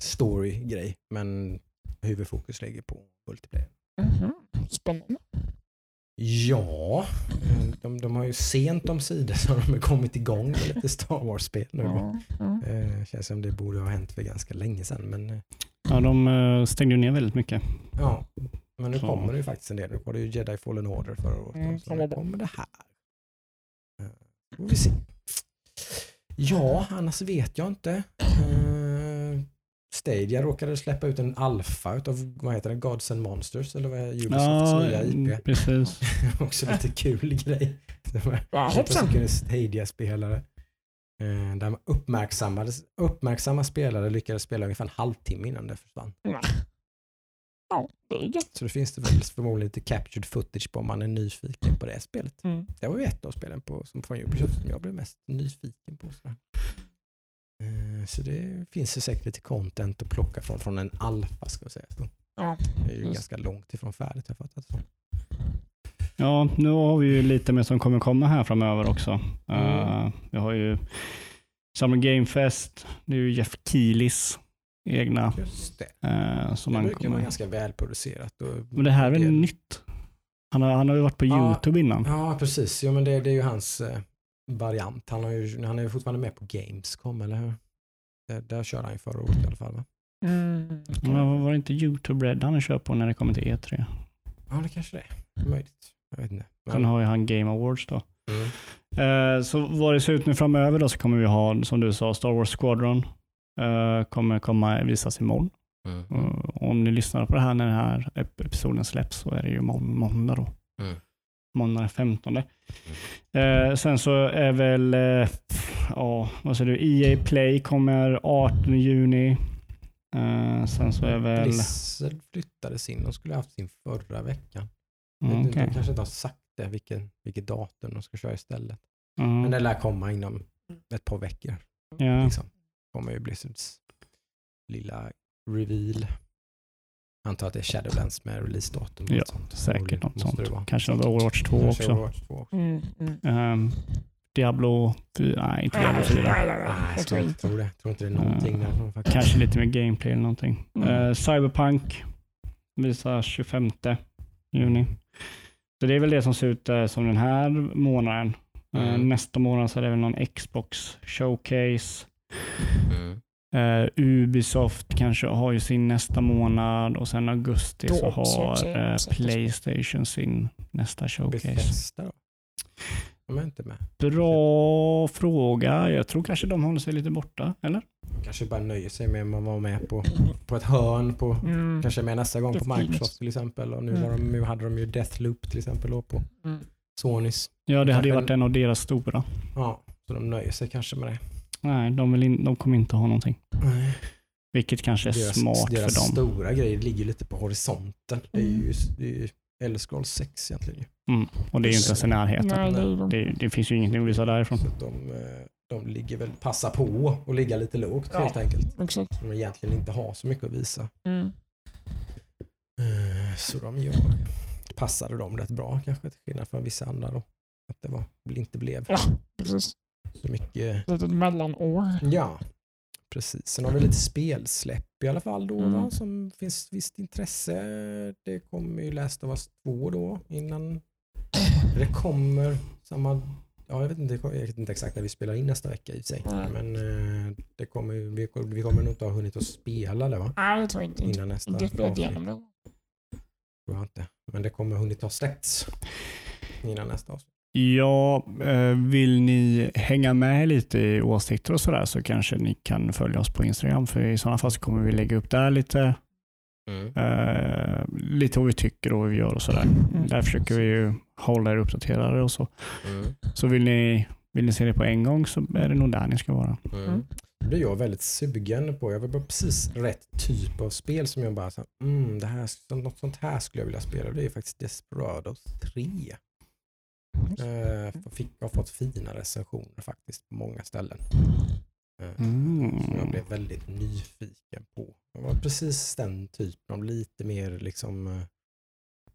story-grej. Men huvudfokus ligger på multiplayer. Mhm. Spännande. Ja, de, de har ju sent om sidor så har de kommit igång med lite Star Wars-spel nu. Ja, ja. Eh, känns som det borde ha hänt för ganska länge sedan. Men eh, Ja, de eh, stängde ju ner väldigt mycket. ja, men nu Så. kommer det ju faktiskt en del. Nu var det ju Jedi Fallen Order förra året. Mm, så nu kommer det här. Eh, får vi se. Ja, annars vet jag inte. Eh, Stadia råkade släppa ut en alfa utav, vad heter det, Gods and Monsters eller vad är Ubisofts nya IP? mm, precis. Också lite kul grej. Ja, hoppsan. kunde Stadia-spelare, eh, där uppmärksammade, uppmärksamma spelare lyckades spela ungefär en halvtimme innan det försvann. Ja, det är gött. Så det finns det väl förmodligen lite captured footage på om man är nyfiken på det spelet. Mm. Det var ju ett av spelen på, som från Ubisoft som jag blev mest nyfiken på. sådär. Eh, Så det finns ju säkert lite content att plocka från, från en alfa ska jag säga. Så Ja, det är ju ganska långt ifrån färdigt jag fattat så. Ja, nu har vi ju lite mer som kommer komma här framöver också. Mm. Uh, vi har ju Summer Game Fest. Det är ju Jeff Keelys egna. Just det. Uh, som det brukar vara ganska välproducerat. Och Men det här är väl nytt? Han har, han har ju varit på Ja. YouTube innan. Ja, precis. Jo, men det, det är ju hans eh, variant. Han, har ju, han är ju fortfarande med på Gamescom, eller hur? Där, där körde han ju förra året i alla fall. Va? Mm. Men var det inte YouTube Red han kör på när det kommer till E3? Ja, det kanske det är. Möjligt. Jag vet inte. Sen har ju han Game Awards då. mm. Eh, så vad det ser ut nu framöver då så kommer vi ha, som du sa, Star Wars Squadron. Eh, kommer komma visas imorgon. Mm. Uh, om ni lyssnar på det här när den här ep- episoden släpps så är det ju mån- måndag då. Mm. Måndag den 15. Eh, sen så är väl, eh, ja vad säger du, EA Play kommer 18 juni. Eh, sen så är väl, Blizzard flyttades in. De skulle ha haft sin förra veckan. mm, okej. de kanske inte har sagt det, vilken, vilket datum de ska köra istället. Mm, Men det lär komma inom ett par veckor. ja. Liksom. kommer ju Blizzards lilla reveal. Antar att det är Shadowlands med releasedatum. och Ja, sånt. Säkert något sånt. Kanske något Overwatch 2 Kanske också. Overwatch 2 också. Mm. Mm. Ehm, Diablo 4, nej inte Diablo 4. Nej, Jag tror inte. det. Jag tror inte det är någonting därifrån faktiskt. Kanske lite mer gameplay eller någonting. Mm. Eh, Cyberpunk visar 25 juni. Så det är väl det som ser ut eh, som den här månaden. Mm. nästa månad så är det väl någon Xbox showcase. Mm. Eh, Ubisoft kanske har ju sin nästa månad och sen augusti Då så har eh, också. Playstation sin nästa showcase. Bethesda då? De är inte med. Bra fråga. Jag tror kanske de håller sig lite borta, eller? Kanske bara nöjer sig med att vara med på, på ett hörn på Mm. Kanske med nästa gång på. Microsoft till exempel. Och nu, Mm. var de, nu hade de ju Deathloop till exempel då på Mm. Sonys. Ja, det hade ju varit en av deras stora. Ja, så de nöjer sig kanske med det. Nej, de, vill in, de kommer inte ha någonting. Vilket kanske är Deras, smart deras för dem. stora grejer ligger lite på horisonten. Det är ju, det är ju Elder Scrolls 6 egentligen. ju. Och det är ju inte ens i närheten. Nej, det. Det, det finns ju ingenting att visa därifrån. Så att de, eh, de ligger väl, passar på och ligga lite lågt Ja. helt enkelt. Exakt. De egentligen inte har så mycket att visa. Mm. Eh, Så de gör, passade dem rätt bra kanske till skillnad från vissa andra då. Att det var, inte blev Ja. Precis. Så mycket Ett mellanår. Ja, Precis. Sen har vi lite spelsläpp i alla fall då, Mm. va? som finns visst intresse. Det kommer ju Last of Us 2 då innan. Det kommer samma, ja jag vet inte, jag vet inte exakt när vi spelar in nästa vecka i och sig. Nej. Men eh, det kommer, vi, vi kommer nog inte ha hunnit att spela det va? Nej, jag tror inte. inte. Innan nästa Inte spelat igenom det. Tror jag inte. Men det kommer hunnit ha släppts innan nästa avsnitt. Ja, eh, vill ni hänga med lite i åsikter och sådär så kanske ni kan följa oss på Instagram för i sådana fall så kommer vi lägga upp där lite, eh, lite vad vi tycker och vad vi gör och sådär. Mm. Där försöker vi ju hålla er uppdaterade och så. Mm. Så vill ni, vill ni se det på en gång så är det nog där ni ska vara. Mm. Det blir jag väldigt sugen på. Jag vill bara precis rätt typ av spel som jag bara så här, mm, det här, något sånt här skulle jag vilja spela. Det är faktiskt Desperados 3. Uh, fick, har fått fina recensioner faktiskt på många ställen. Eh, Mm. Som jag blev väldigt nyfiken på. Det var precis den typen av lite mer liksom eh,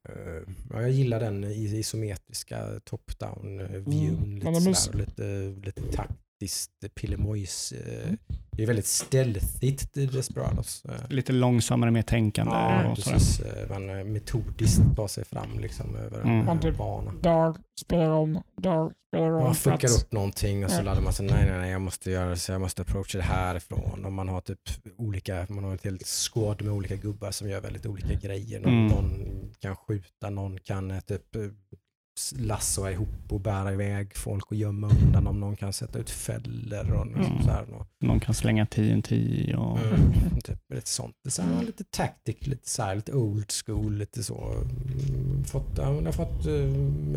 eh, ja, jag gillar den isometriska top-down eh, viewn. Mm, lite, sådär, lite, lite taktiskt eh, pillemojs. Det är väldigt stealthigt i Desperados. Eh, Lite långsammare, mer tänkande ja, precis. Eh, Man eh, metodiskt tar sig fram liksom över en Mm. Man typ- bana. Dag, spelar om, dag, spelar om. Man fuckar upp någonting och så Ja. laddar man sig, nej nej nej jag måste göra så jag måste approacha det härifrån. Och man har typ olika, man har ett helt squad med olika gubbar som gör väldigt olika grejer. Någon, Mm. någon kan skjuta, någon kan typ lassoa ihop och bära iväg folk och gömma undan dem. Någon kan sätta ut fällor och liksom Mm. så här. Någon kan slänga TNT och... mm, typ lite sånt. Det är så här, lite tactic, lite så här, lite old school, lite så. Mm, Fått, ja, jag har fått eh,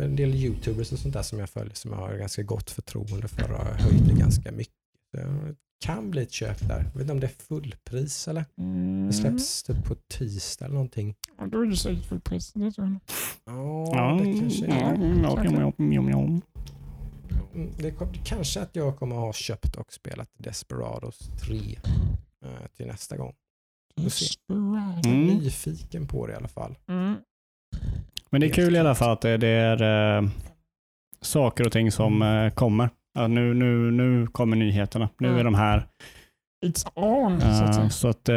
en del youtubers och sånt där som jag följer som jag har ganska gott förtroende för och höjt ganska mycket. Det kan bli ett köp där. Jag vet inte om det är fullpris eller? Mm. Det släpps typ på tisdag eller någonting. Ja, Då är det säkert fullpris. Det tror jag. Ja, det kanske är. Det kom, kanske att jag kommer ha köpt och spelat Desperados 3 eh, till nästa gång. Desperado. Mm. Nyfiken på det i alla fall. Mm. Men det är kul i alla fall att det, det är eh, saker och ting som eh, kommer. Ja, nu, nu, nu kommer nyheterna. Nu är Mm. de här. It's on, så att så att eh,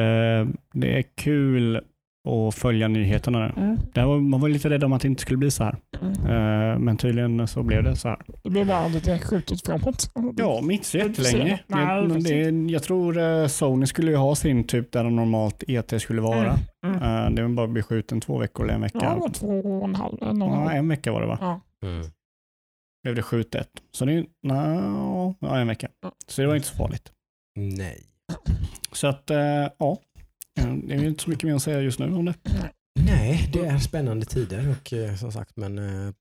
det är kul att följa nyheterna. nu. Mm. Var, man var lite rädd om att det inte skulle bli så här. Mm. Eh, men tydligen så blev det så här. Det blir bara lite skjutet framåt. Ja, men inte så är jättelänge. Nej, Jag, det, jag tror eh, Sony skulle ju ha sin typ där de normalt ET skulle vara. Mm. Eh, det var bara bli skjuten två veckor eller en vecka. Ja, det var två och en halv. En och en Ja, halv. en vecka var det va? Ja. Blev det skjutet. Så det är no, ja, en vecka. Så det var inte så farligt. Nej. Så att eh, ja, Eh, det är inte så mycket mer att säga just nu om det. Nej, det är spännande tider och eh, som sagt men eh,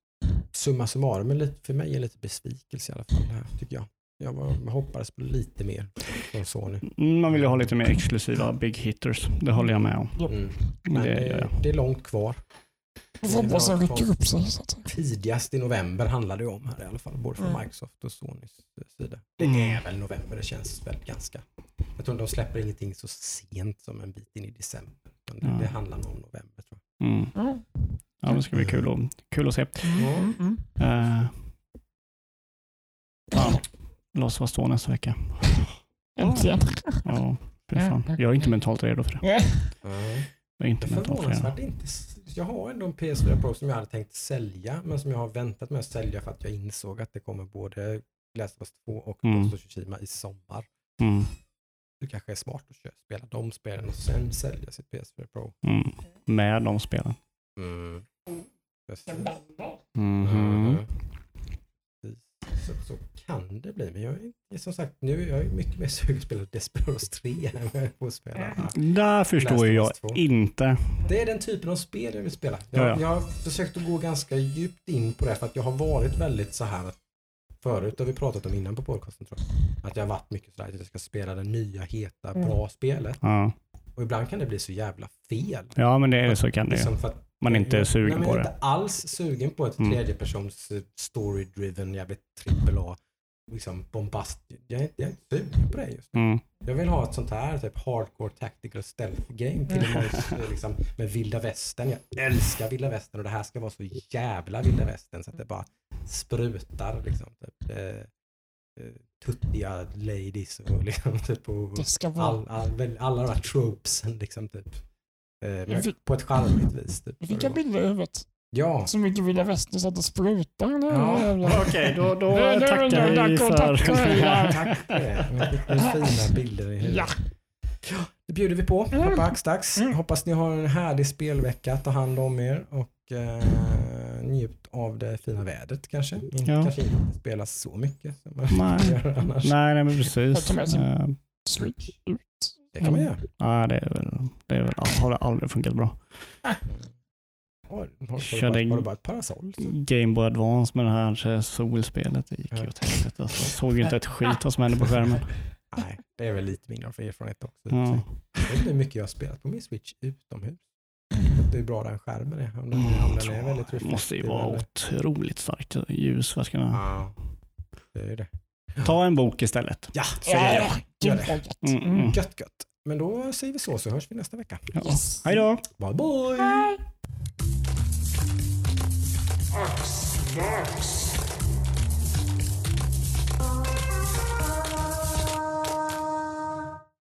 summa summarum är lite, för mig är lite besvikelse i alla fall här tycker jag. Jag, hoppades på lite mer från Sony. Mm, Man vill ju ha lite mer exklusiva big hitters. Det håller jag med om. Mm. Men Men det det är långt kvar. Att de rycker upp sig. Tidigast i november handlar det om här i alla fall, både från Mm. Microsoft och Sonys eh, sida. Det Mm. är väl november, det känns väl ganska. Jag tror inte de släpper ingenting så sent som en bit in i december. Det, Ja. det handlar nog om november tror jag. Mm. Ja. Ja, det ska bli kul, att, kul att se. Mm. Mm. Uh, fan, låt oss stå nästa vecka. Äntligen. Ja, fy fan. Jag är inte mentalt redo för det. Är inte Det är förvånansvärt inte. Jag har ändå en PS4 Pro som jag hade tänkt sälja, men som jag har väntat med att sälja för att jag insåg att det kommer både Last of Us 2 och Mm. Ghost of Tsushima i sommar. Mm. Det kanske är smart att köra, spela de spelen och sen sälja sitt PS4 Pro. Mm. Med de spelen. Mm. Precis. Mhm. Mhm. Så, så kan det bli, men jag är som sagt nu är jag mycket mer sugen på att spela Desperados 3 än vad jag är på att spela. Där förstår jag Us 2. inte. Det är den typen av spel jag vill spela. Ja, Jag, ja. jag har försökt att gå ganska djupt in på det för att jag har varit väldigt så här att förut har vi pratat om innan på podcasten tror jag. Att jag har varit mycket sådär att jag ska spela det nya, heta, Mm. bra spelet. Ja, Och ibland kan det bli så jävla fel. ja men det är så kan det ju. Liksom för att Man är inte jag, sugen nej, men på Jag är det. inte alls sugen på ett Mm. tredjepersons eh, story-driven, jävligt trippel A, liksom bombast. Jag är, inte- jag är inte sugen på det just nu. Mm. Jag vill ha ett sånt här typ hardcore tactical stealth game till och med eh, liksom, med vilda västern. Jag älskar vilda västern och det här ska vara så jävla vilda västern så att det bara sprutar. Liksom, typ. Eh, eh, tuttiga ladies och liksom typ och Det ska vara... all, all, väl- alla de här tropesen liksom typ. Eh, men Jag fick- på ett charmigt vis. Typ, Jag fick en bild i huvudet. ja, Så mycket Vilda Västern satt och sprutade. Ja. Okej, då, då tackar vi för... tack. För det. Jag fina bilder i huvudet. Ja. Det bjuder vi på Mm. här på Axdags. Mm. Hoppas ni har en härlig spelvecka. Ta hand om er och eh, njut av det fina vädret kanske. Inte, Ja. Kanske inte spela så mycket som man Nej. gör annars. Nej, nej, men Jag precis. tar med sig- Eh, Switch ut. Det kan man göra. Ja, det är väl, det är väl, har det aldrig funkat bra. Har, har, du bara, har du bara ett parasoll? Game Boy Advance med det här solspelet, det gick ju åt helvete. Alltså, såg ju inte ett skit vad som hände på skärmen. Nej, det är väl lite min erfarenhet också. Ja. Jag vet inte hur mycket jag har spelat på min switch utomhus. Det är bra den skärmen är. Om den, Mm, om den är väldigt det måste ju reflektiv vara eller- otroligt starkt ljus. för att kunna... Ja, det är det. Ta en bok istället. Ja, så Ja. Gör det. gött. Mm, mm. Gött, gött. Men då säger vi så, så hörs vi nästa vecka. Ja. Yes. Hej då! Bye, bye! Bye.